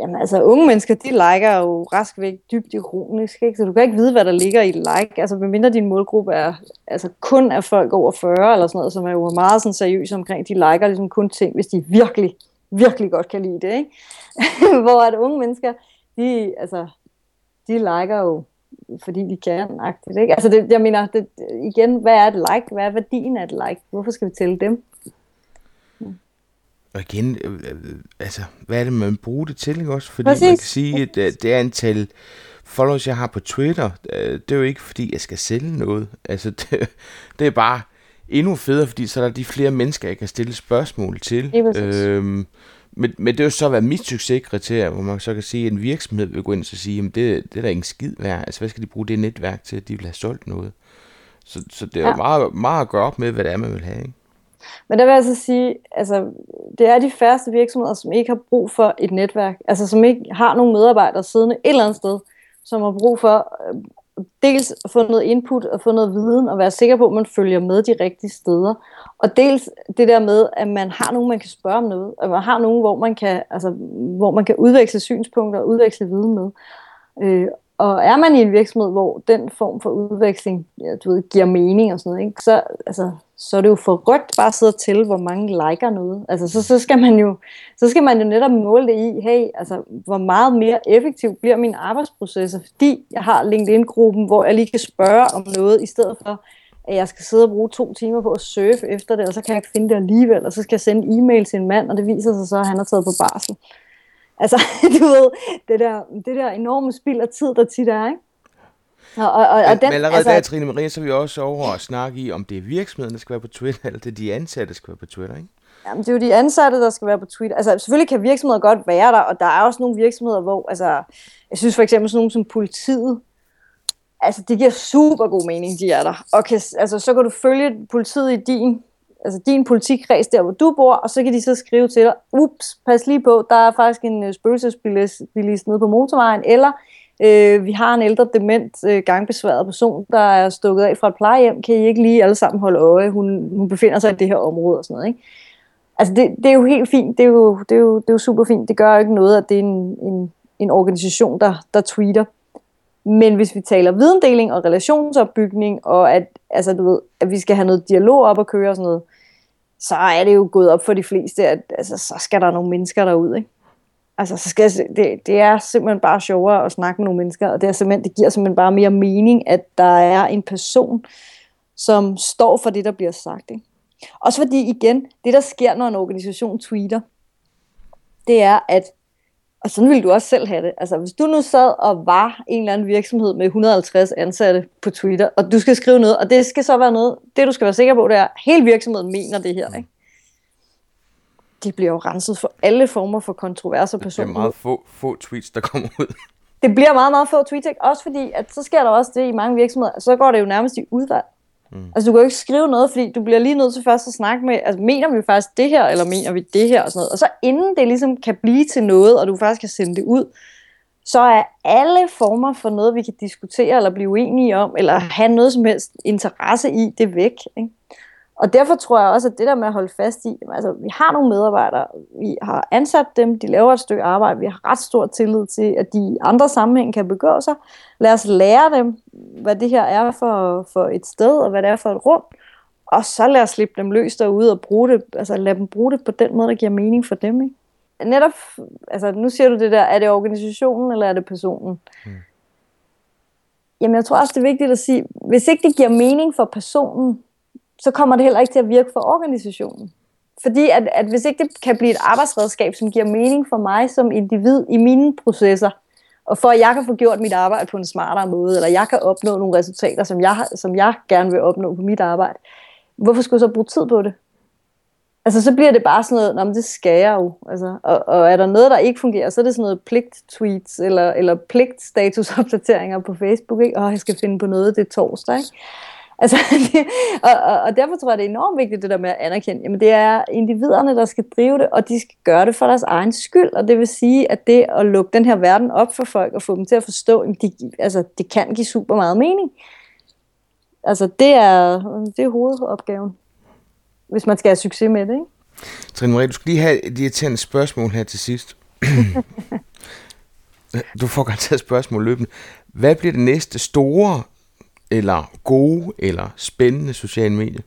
Jamen altså, unge mennesker, de liker jo rask væk dybt ironisk, ikke? så du kan ikke vide, hvad der ligger i like. Altså, medmindre din målgruppe er altså, kun er folk over 40 eller sådan noget, som er jo meget sådan, seriøse omkring, de liker ligesom kun ting, hvis de virkelig, virkelig godt kan lide det. Ikke? Hvor at unge mennesker, de, altså, de liker jo, fordi de kan, agtigt, ikke? Altså, det, jeg mener, det, igen, hvad er et like? Hvad er værdien af et like? Hvorfor skal vi tælle dem? Og igen, øh, øh, altså, hvad er det, man bruger det til, ikke også? Fordi Præcis. man kan sige, at det, det er antal followers, jeg har på Twitter, øh, det er jo ikke, fordi jeg skal sælge noget. Altså, det, det er bare endnu federe, fordi så er der de flere mennesker, jeg kan stille spørgsmål til. Øhm, men, men det er jo så været mit succeskriterie, hvor man så kan sige, at en virksomhed vil gå ind og sige, at det, det er der ingen skid værd. Altså, hvad skal de bruge det netværk til, at de vil have solgt noget? Så, så det er ja. jo meget, meget at gøre op med, hvad det er, man vil have, ikke? Men der vil jeg så sige, altså, det er de færreste virksomheder, som ikke har brug for et netværk, altså som ikke har nogen medarbejdere siddende et eller andet sted, som har brug for øh, dels at få noget input og få noget viden og være sikker på, at man følger med de rigtige steder. Og dels det der med, at man har nogen, man kan spørge om noget, at man har nogen, hvor man kan, altså, hvor man kan udveksle synspunkter og udveksle viden med. Øh, og er man i en virksomhed, hvor den form for udveksling ja, du ved, giver mening og sådan noget, ikke? Så, altså, så er det jo for rødt bare at sidde og tælle, hvor mange liker noget. Altså, så, så, skal man jo, så skal man jo netop måle det i, hey, altså, hvor meget mere effektiv bliver min arbejdsprocesser, fordi jeg har LinkedIn-gruppen, hvor jeg lige kan spørge om noget, i stedet for, at jeg skal sidde og bruge to timer på at surfe efter det, og så kan jeg ikke finde det alligevel, og så skal jeg sende e-mail til en mand, og det viser sig så, at han har taget på barsel. Altså, du ved, det der, det der enorme spild af tid, der tit er, ikke? Og, og, og, men, den, men allerede altså, der, Trine Marie, så er vi også over at snakke i, om det er virksomheden, der skal være på Twitter, eller det er de ansatte, der skal være på Twitter, ikke? Jamen, det er jo de ansatte, der skal være på Twitter. Altså, selvfølgelig kan virksomheder godt være der, og der er også nogle virksomheder, hvor, altså, jeg synes for eksempel sådan nogle som politiet, altså, det giver super god mening, de er der. Og kan, altså, så kan du følge politiet i din altså din politikreds der, hvor du bor, og så kan de så skrive til dig, ups, pas lige på, der er faktisk en øh, spøgelsesbilist nede på motorvejen, eller øh, vi har en ældre dement øh, gangbesværet person, der er stukket af fra et plejehjem, kan I ikke lige alle sammen holde øje, hun, hun befinder sig i det her område og sådan noget, ikke? Altså det, det er jo helt fint, det er jo, det er jo, det er jo super fint, det gør jo ikke noget, at det er en, en, en organisation, der, der tweeter. Men hvis vi taler videndeling og relationsopbygning, og at, altså, du ved, at vi skal have noget dialog op og køre og sådan noget, så er det jo gået op for de fleste, at altså, så skal der nogle mennesker derud, ikke? Altså, så skal, det, det er simpelthen bare sjovere at snakke med nogle mennesker, og det, er simpelthen, det giver simpelthen bare mere mening, at der er en person, som står for det, der bliver sagt. Ikke? Også fordi, igen, det der sker, når en organisation tweeter, det er, at og sådan vil du også selv have det. Altså, hvis du nu sad og var en eller anden virksomhed med 150 ansatte på Twitter, og du skal skrive noget, og det skal så være noget, det du skal være sikker på, det er, at hele virksomheden mener det her, ikke? De bliver jo renset for alle former for kontroverser personer. Det er meget få, få tweets, der kommer ud. Det bliver meget, meget få tweets, ikke? Også fordi, at så sker der også det i mange virksomheder, så går det jo nærmest i udvalg. Mm. Altså, du kan jo ikke skrive noget, fordi du bliver lige nødt til først at snakke med, altså, mener vi faktisk det her, eller mener vi det her, og sådan noget. Og så inden det ligesom kan blive til noget, og du faktisk kan sende det ud, så er alle former for noget, vi kan diskutere, eller blive uenige om, eller have noget som helst interesse i, det væk. Ikke? Og derfor tror jeg også, at det der med at holde fast i, altså vi har nogle medarbejdere, vi har ansat dem, de laver et stykke arbejde, vi har ret stor tillid til, at de i andre sammenhæng kan begå sig. Lad os lære dem, hvad det her er for, for et sted, og hvad det er for et rum, og så lad os slippe dem løs derude og bruge det, altså lad dem bruge det på den måde, der giver mening for dem. Ikke? Netop, altså nu siger du det der, er det organisationen, eller er det personen? Hmm. Jamen jeg tror også, det er vigtigt at sige, hvis ikke det giver mening for personen, så kommer det heller ikke til at virke for organisationen. Fordi at, at hvis ikke det kan blive et arbejdsredskab, som giver mening for mig som individ i mine processer, og for at jeg kan få gjort mit arbejde på en smartere måde, eller jeg kan opnå nogle resultater, som jeg, som jeg gerne vil opnå på mit arbejde, hvorfor skulle jeg så bruge tid på det? Altså, så bliver det bare sådan noget, det skal jeg jo. Altså, og, og er der noget, der ikke fungerer, så er det sådan noget pligt-tweets, eller, eller pligt-statusopdateringer på Facebook, ikke? Åh, jeg skal finde på noget, det er torsdag, ikke? Altså, og, og, og derfor tror jeg, det er enormt vigtigt, det der med at anerkende, jamen det er individerne, der skal drive det, og de skal gøre det for deres egen skyld, og det vil sige, at det at lukke den her verden op for folk, og få dem til at forstå, at de, altså, det kan give super meget mening. Altså, det er, det er hovedopgaven, hvis man skal have succes med det, ikke? Trine Marie, du skal lige have et irriterende spørgsmål her til sidst. du får garanteret spørgsmål løbende. Hvad bliver det næste store eller gode eller spændende sociale medier?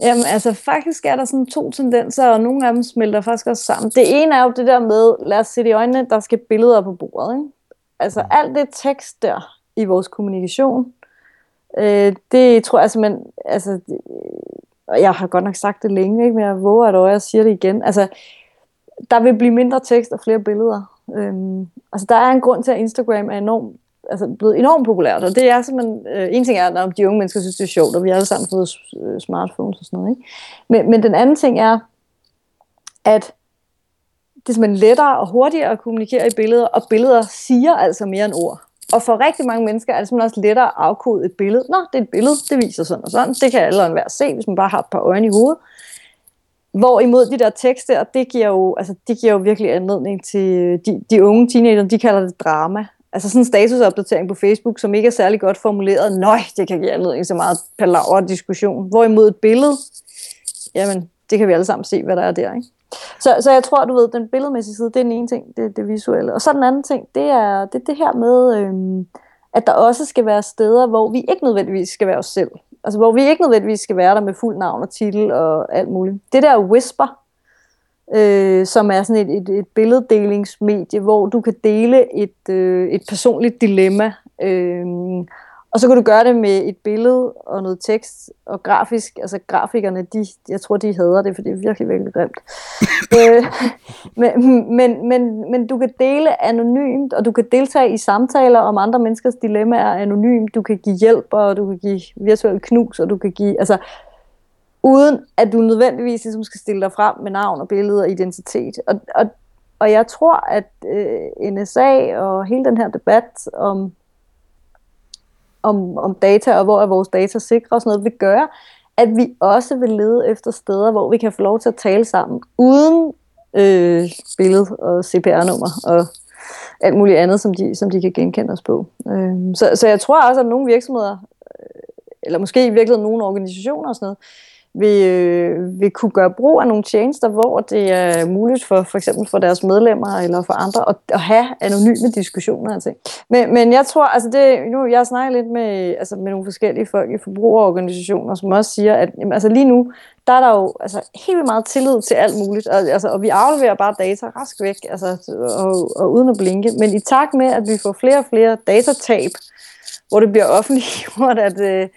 Jamen altså faktisk er der sådan to tendenser, og nogle af dem smelter faktisk også sammen. Det ene er jo det der med, lad os se i øjnene, der skal billeder på bordet. Ikke? Altså mm. alt det tekst der i vores kommunikation, øh, det tror jeg simpelthen, altså, det, og jeg har godt nok sagt det længe, ikke? men jeg våger at jeg siger det igen. Altså, der vil blive mindre tekst og flere billeder. Øhm, altså, der er en grund til, at Instagram er enormt altså, blevet enormt populært, og det er simpelthen, øh, en ting er, at de unge mennesker synes, det er sjovt, og vi har alle sammen fået øh, smartphones og sådan noget, ikke? Men, men den anden ting er, at det er simpelthen lettere og hurtigere at kommunikere i billeder, og billeder siger altså mere end ord. Og for rigtig mange mennesker er det simpelthen også lettere at afkode et billede. Nå, det er et billede, det viser sådan og sådan. Det kan alle og enhver se, hvis man bare har et par øjne i hovedet. Hvorimod de der tekster, det giver jo, altså, det giver jo virkelig anledning til de, de unge teenager, de kalder det drama. Altså sådan en statusopdatering på Facebook, som ikke er særlig godt formuleret. Nøj, det kan give anledning til meget palaver og diskussion. Hvorimod et billede, jamen, det kan vi alle sammen se, hvad der er der, ikke? Så, så jeg tror, du ved, den billedmæssige side, det er den ene ting, det, det visuelle. Og så den anden ting, det er det, det her med, øhm, at der også skal være steder, hvor vi ikke nødvendigvis skal være os selv. Altså hvor vi ikke nødvendigvis skal være der med fuld navn og titel og alt muligt. Det der whisper, øh, som er sådan et, et, et billeddelingsmedie, hvor du kan dele et, øh, et personligt dilemma. Øh, og så kan du gøre det med et billede og noget tekst og grafisk. Altså grafikerne, de, jeg tror, de hader det, for det er virkelig, virkelig grimt. øh, men, men, men, men du kan dele anonymt, og du kan deltage i samtaler om andre menneskers dilemmaer anonymt. Du kan give hjælp, og du kan give virtuel knus, og du kan give... Altså, uden at du nødvendigvis ligesom skal stille dig frem med navn og billede og identitet. Og, og, og jeg tror, at øh, NSA og hele den her debat om, om, om data og hvor er vores data sikre og sådan noget, vil gøre, at vi også vil lede efter steder, hvor vi kan få lov til at tale sammen, uden øh, billede og CPR-nummer og alt muligt andet, som de, som de kan genkende os på. Øh, så, så jeg tror også, at nogle virksomheder, øh, eller måske i virkeligheden nogle organisationer og sådan noget, vil, øh, vil kunne gøre brug af nogle tjenester, hvor det er muligt for for eksempel for deres medlemmer eller for andre at, at have anonyme diskussioner. Altså. Men, men jeg tror, altså det, nu jeg snakker lidt med, altså med nogle forskellige folk i forbrugerorganisationer, som også siger, at jamen, altså lige nu, der er der jo altså, helt vildt meget tillid til alt muligt, og, altså, og vi afleverer bare data rask væk, altså, og, og uden at blinke. Men i takt med, at vi får flere og flere datatab, hvor det bliver offentliggjort, at, øh,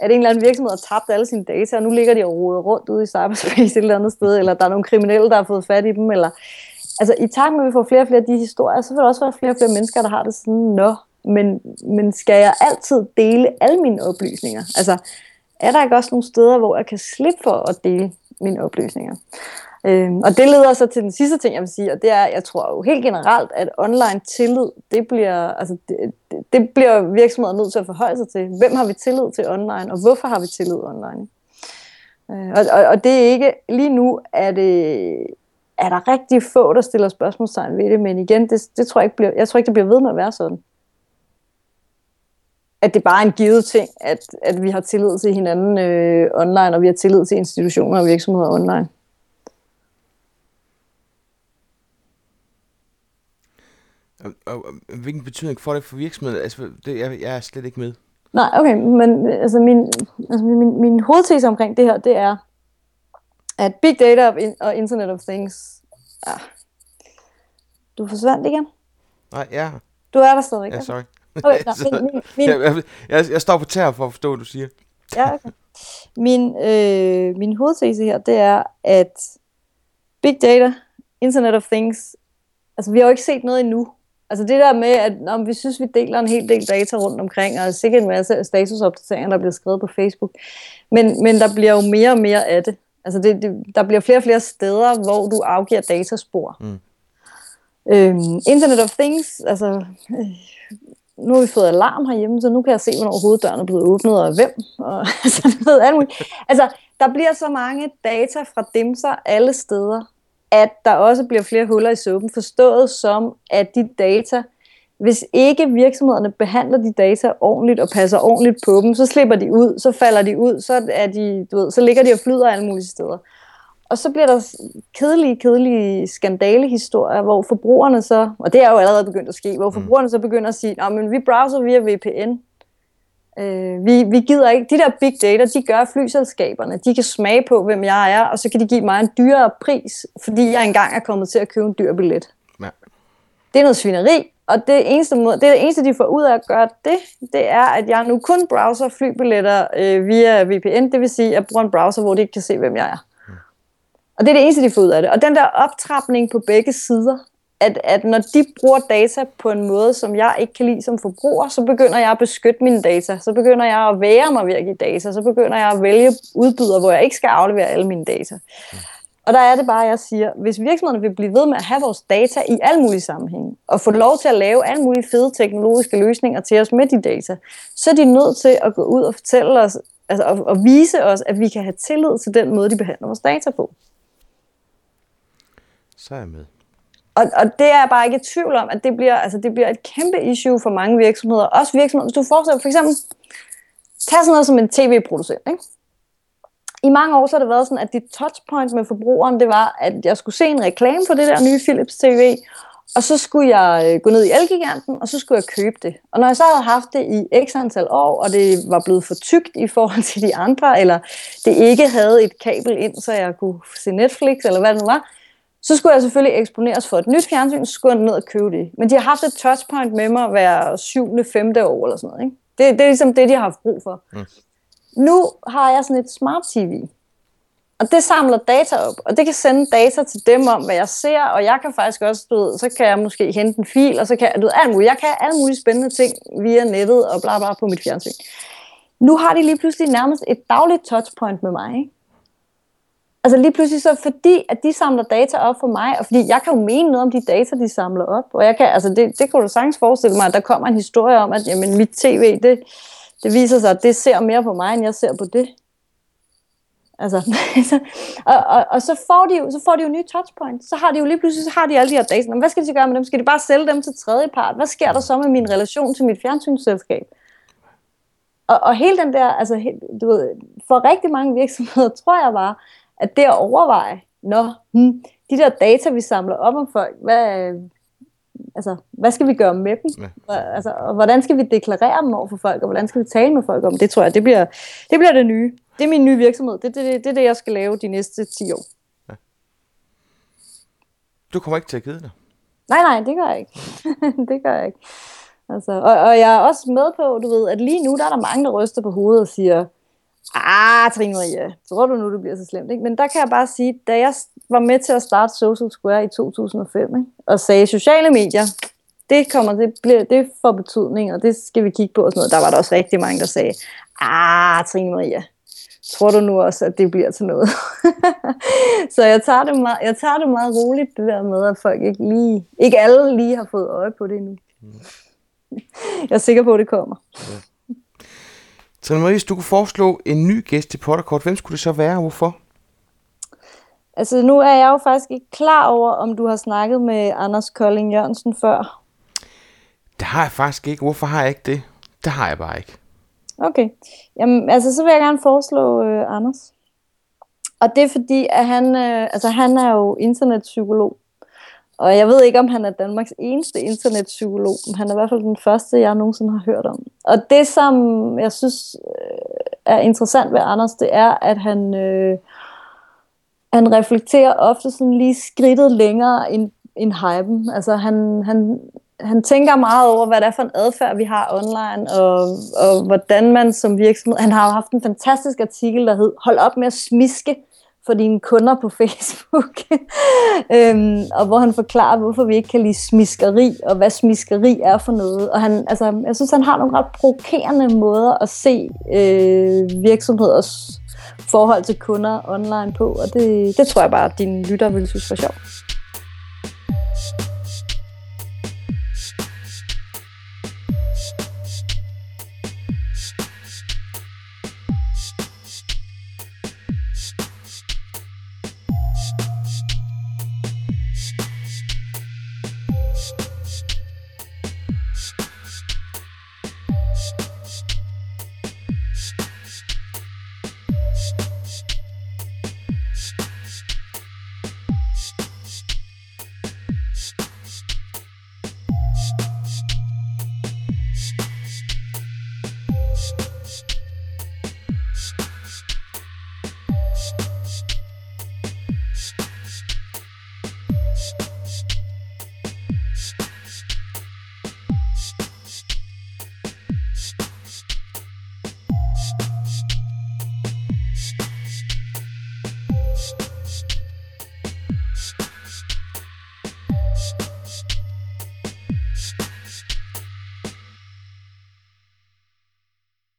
at en eller anden virksomhed har tabt alle sine data, og nu ligger de og roder rundt ude i cyberspace et eller andet sted, eller der er nogle kriminelle, der har fået fat i dem, eller... Altså, i takt med, at vi får flere og flere af de historier, så vil der også være flere og flere mennesker, der har det sådan, nå, men, men skal jeg altid dele alle mine oplysninger? Altså, er der ikke også nogle steder, hvor jeg kan slippe for at dele mine oplysninger? Øh, og det leder så til den sidste ting, jeg vil sige, og det er, jeg tror jo helt generelt, at online tillid, det bliver, altså det, det, det bliver virksomheder nødt til at forholde sig til. Hvem har vi tillid til online, og hvorfor har vi tillid online? Øh, og, og, og det er ikke, lige nu er det, er der rigtig få, der stiller spørgsmålstegn ved det, men igen, det, det tror jeg, ikke bliver, jeg tror ikke, det bliver ved med at være sådan. at det bare er en givet ting, at, at vi har tillid til hinanden øh, online, og vi har tillid til institutioner og virksomheder online. Og, og, og hvilken betydning får det for virksomheden? Altså, det, jeg, jeg er slet ikke med. Nej, okay, men altså min, altså min, min hovedtese omkring det her, det er, at big data og internet of things, ja, du forsvandt igen? Nej, ja. Du er der stadig, Ja, sorry. Okay, nå, min, min, min, jeg, jeg, jeg, jeg står på tæer for at forstå, hvad du siger. ja, okay. min, øh, min hovedtese her, det er, at big data, internet of things, altså vi har jo ikke set noget endnu. Altså det der med, at når vi synes, vi deler en hel del data rundt omkring, og sikkert en masse statusopdateringer, der bliver skrevet på Facebook, men, men der bliver jo mere og mere af det. Altså det, det, der bliver flere og flere steder, hvor du afgiver dataspor. Mm. Øhm, Internet of Things, altså øh, nu har vi fået alarm herhjemme, så nu kan jeg se, hvornår hoveddøren er blevet åbnet, og hvem. Og, altså, ved, altså, der bliver så mange data fra dimser alle steder, at der også bliver flere huller i suppen, forstået som, at de data, hvis ikke virksomhederne behandler de data ordentligt og passer ordentligt på dem, så slipper de ud, så falder de ud, så, er de, du ved, så ligger de og flyder alle mulige steder. Og så bliver der kedelige, kedelige skandalehistorier, hvor forbrugerne så, og det er jo allerede begyndt at ske, hvor mm. forbrugerne så begynder at sige, at men vi browser via VPN. Øh, vi, vi gider ikke, de der big data, de gør flyselskaberne, de kan smage på, hvem jeg er, og så kan de give mig en dyrere pris, fordi jeg engang er kommet til at købe en dyr billet. Ja. Det er noget svineri, og det eneste, måde, det, det eneste, de får ud af at gøre det, det er, at jeg nu kun browser flybilletter øh, via VPN, det vil sige, at jeg bruger en browser, hvor de ikke kan se, hvem jeg er. Og det er det eneste, de får ud af det. Og den der optrapning på begge sider, at, at når de bruger data på en måde, som jeg ikke kan lide som forbruger, så begynder jeg at beskytte mine data. Så begynder jeg at være mig ved at give data. Så begynder jeg at vælge udbydere, hvor jeg ikke skal aflevere alle mine data. Og der er det bare, jeg siger, hvis virksomhederne vil blive ved med at have vores data i alle mulige sammenhænge, og få lov til at lave alle mulige fede teknologiske løsninger til os med de data, så er de nødt til at gå ud og fortælle os, altså at, at vise os, at vi kan have tillid til den måde, de behandler vores data på. Så er jeg med. Og, og det er jeg bare ikke i tvivl om, at det bliver, altså det bliver et kæmpe issue for mange virksomheder. Også virksomheder, hvis du forestiller for eksempel, tag sådan noget som en tv-producent. Ikke? I mange år så har det været sådan, at dit touchpoint med forbrugeren, det var, at jeg skulle se en reklame på det der nye Philips TV, og så skulle jeg øh, gå ned i Elgiganten, og så skulle jeg købe det. Og når jeg så havde haft det i x antal år, og det var blevet for tykt i forhold til de andre, eller det ikke havde et kabel ind, så jeg kunne se Netflix, eller hvad det nu var, så skulle jeg selvfølgelig eksponeres for et nyt fjernsyn, så skulle jeg ned og købe det. Men de har haft et touchpoint med mig hver syvende, femte år eller sådan noget. Ikke? Det, det er ligesom det, de har haft brug for. Mm. Nu har jeg sådan et smart tv, og det samler data op, og det kan sende data til dem om, hvad jeg ser, og jeg kan faktisk også, du ved, så kan jeg måske hente en fil, og så kan jeg, du ved, alt muligt. Jeg kan alle mulige spændende ting via nettet og bla bla på mit fjernsyn. Nu har de lige pludselig nærmest et dagligt touchpoint med mig, ikke? Altså lige pludselig så fordi, at de samler data op for mig, og fordi jeg kan jo mene noget om de data, de samler op, og jeg kan, altså det, det kunne du sagtens forestille mig, at der kommer en historie om, at jamen, mit tv, det, det viser sig, at det ser mere på mig, end jeg ser på det. Altså, og, og, og, så får de jo, så får de jo nye touchpoints. Så har de jo lige pludselig, så har de alle de her data. Men hvad skal de så gøre med dem? Skal de bare sælge dem til tredjepart? Hvad sker der så med min relation til mit fjernsynsselskab? Og, og hele den der, altså, du ved, for rigtig mange virksomheder, tror jeg bare, at det at overveje, når hmm, de der data, vi samler op om folk, hvad, altså, hvad skal vi gøre med dem? Ja. Altså, og hvordan skal vi deklarere dem over for folk, og hvordan skal vi tale med folk om det, tror jeg, det bliver det, bliver det nye. Det er min nye virksomhed. Det er det, det, det, det, jeg skal lave de næste 10 år. Ja. Du kommer ikke til at kede dig? Nej, nej, det gør jeg ikke. det gør jeg ikke. Altså, og, og jeg er også med på, du ved, at lige nu, der er der mange, der ryster på hovedet og siger, Ah, Trine Maria, tror du nu, det bliver så slemt? Ikke? Men der kan jeg bare sige, da jeg var med til at starte Social Square i 2005, ikke? og sagde sociale medier, det kommer, det, bliver, det får betydning, og det skal vi kigge på og sådan noget. Der var der også rigtig mange, der sagde, ah, Trine Maria, tror du nu også, at det bliver til noget? så jeg tager, det meget, jeg tager det meget roligt, det der med, at folk ikke lige, ikke alle lige har fået øje på det endnu. Mm. jeg er sikker på, at det kommer. Ja. Trine Marie, hvis du kunne foreslå en ny gæst til Potterkort, hvem skulle det så være og hvorfor? Altså nu er jeg jo faktisk ikke klar over, om du har snakket med Anders Kolding Jørgensen før. Det har jeg faktisk ikke. Hvorfor har jeg ikke det? Det har jeg bare ikke. Okay. Jamen, altså, så vil jeg gerne foreslå øh, Anders. Og det er fordi, at han, øh, altså, han er jo internetpsykolog. Og jeg ved ikke, om han er Danmarks eneste internetpsykolog, men han er i hvert fald den første, jeg nogensinde har hørt om. Og det, som jeg synes øh, er interessant ved Anders, det er, at han, øh, han reflekterer ofte sådan lige skridtet længere end, end hypen. Altså han, han, han tænker meget over, hvad det er for en adfærd, vi har online, og, og hvordan man som virksomhed... Han har jo haft en fantastisk artikel, der hed Hold op med at smiske for dine kunder på Facebook, øhm, og hvor han forklarer, hvorfor vi ikke kan lide smiskeri, og hvad smiskeri er for noget. Og han, altså, jeg synes, han har nogle ret provokerende måder at se øh, virksomheders forhold til kunder online på, og det, det tror jeg bare, at dine lytter vil synes var sjovt.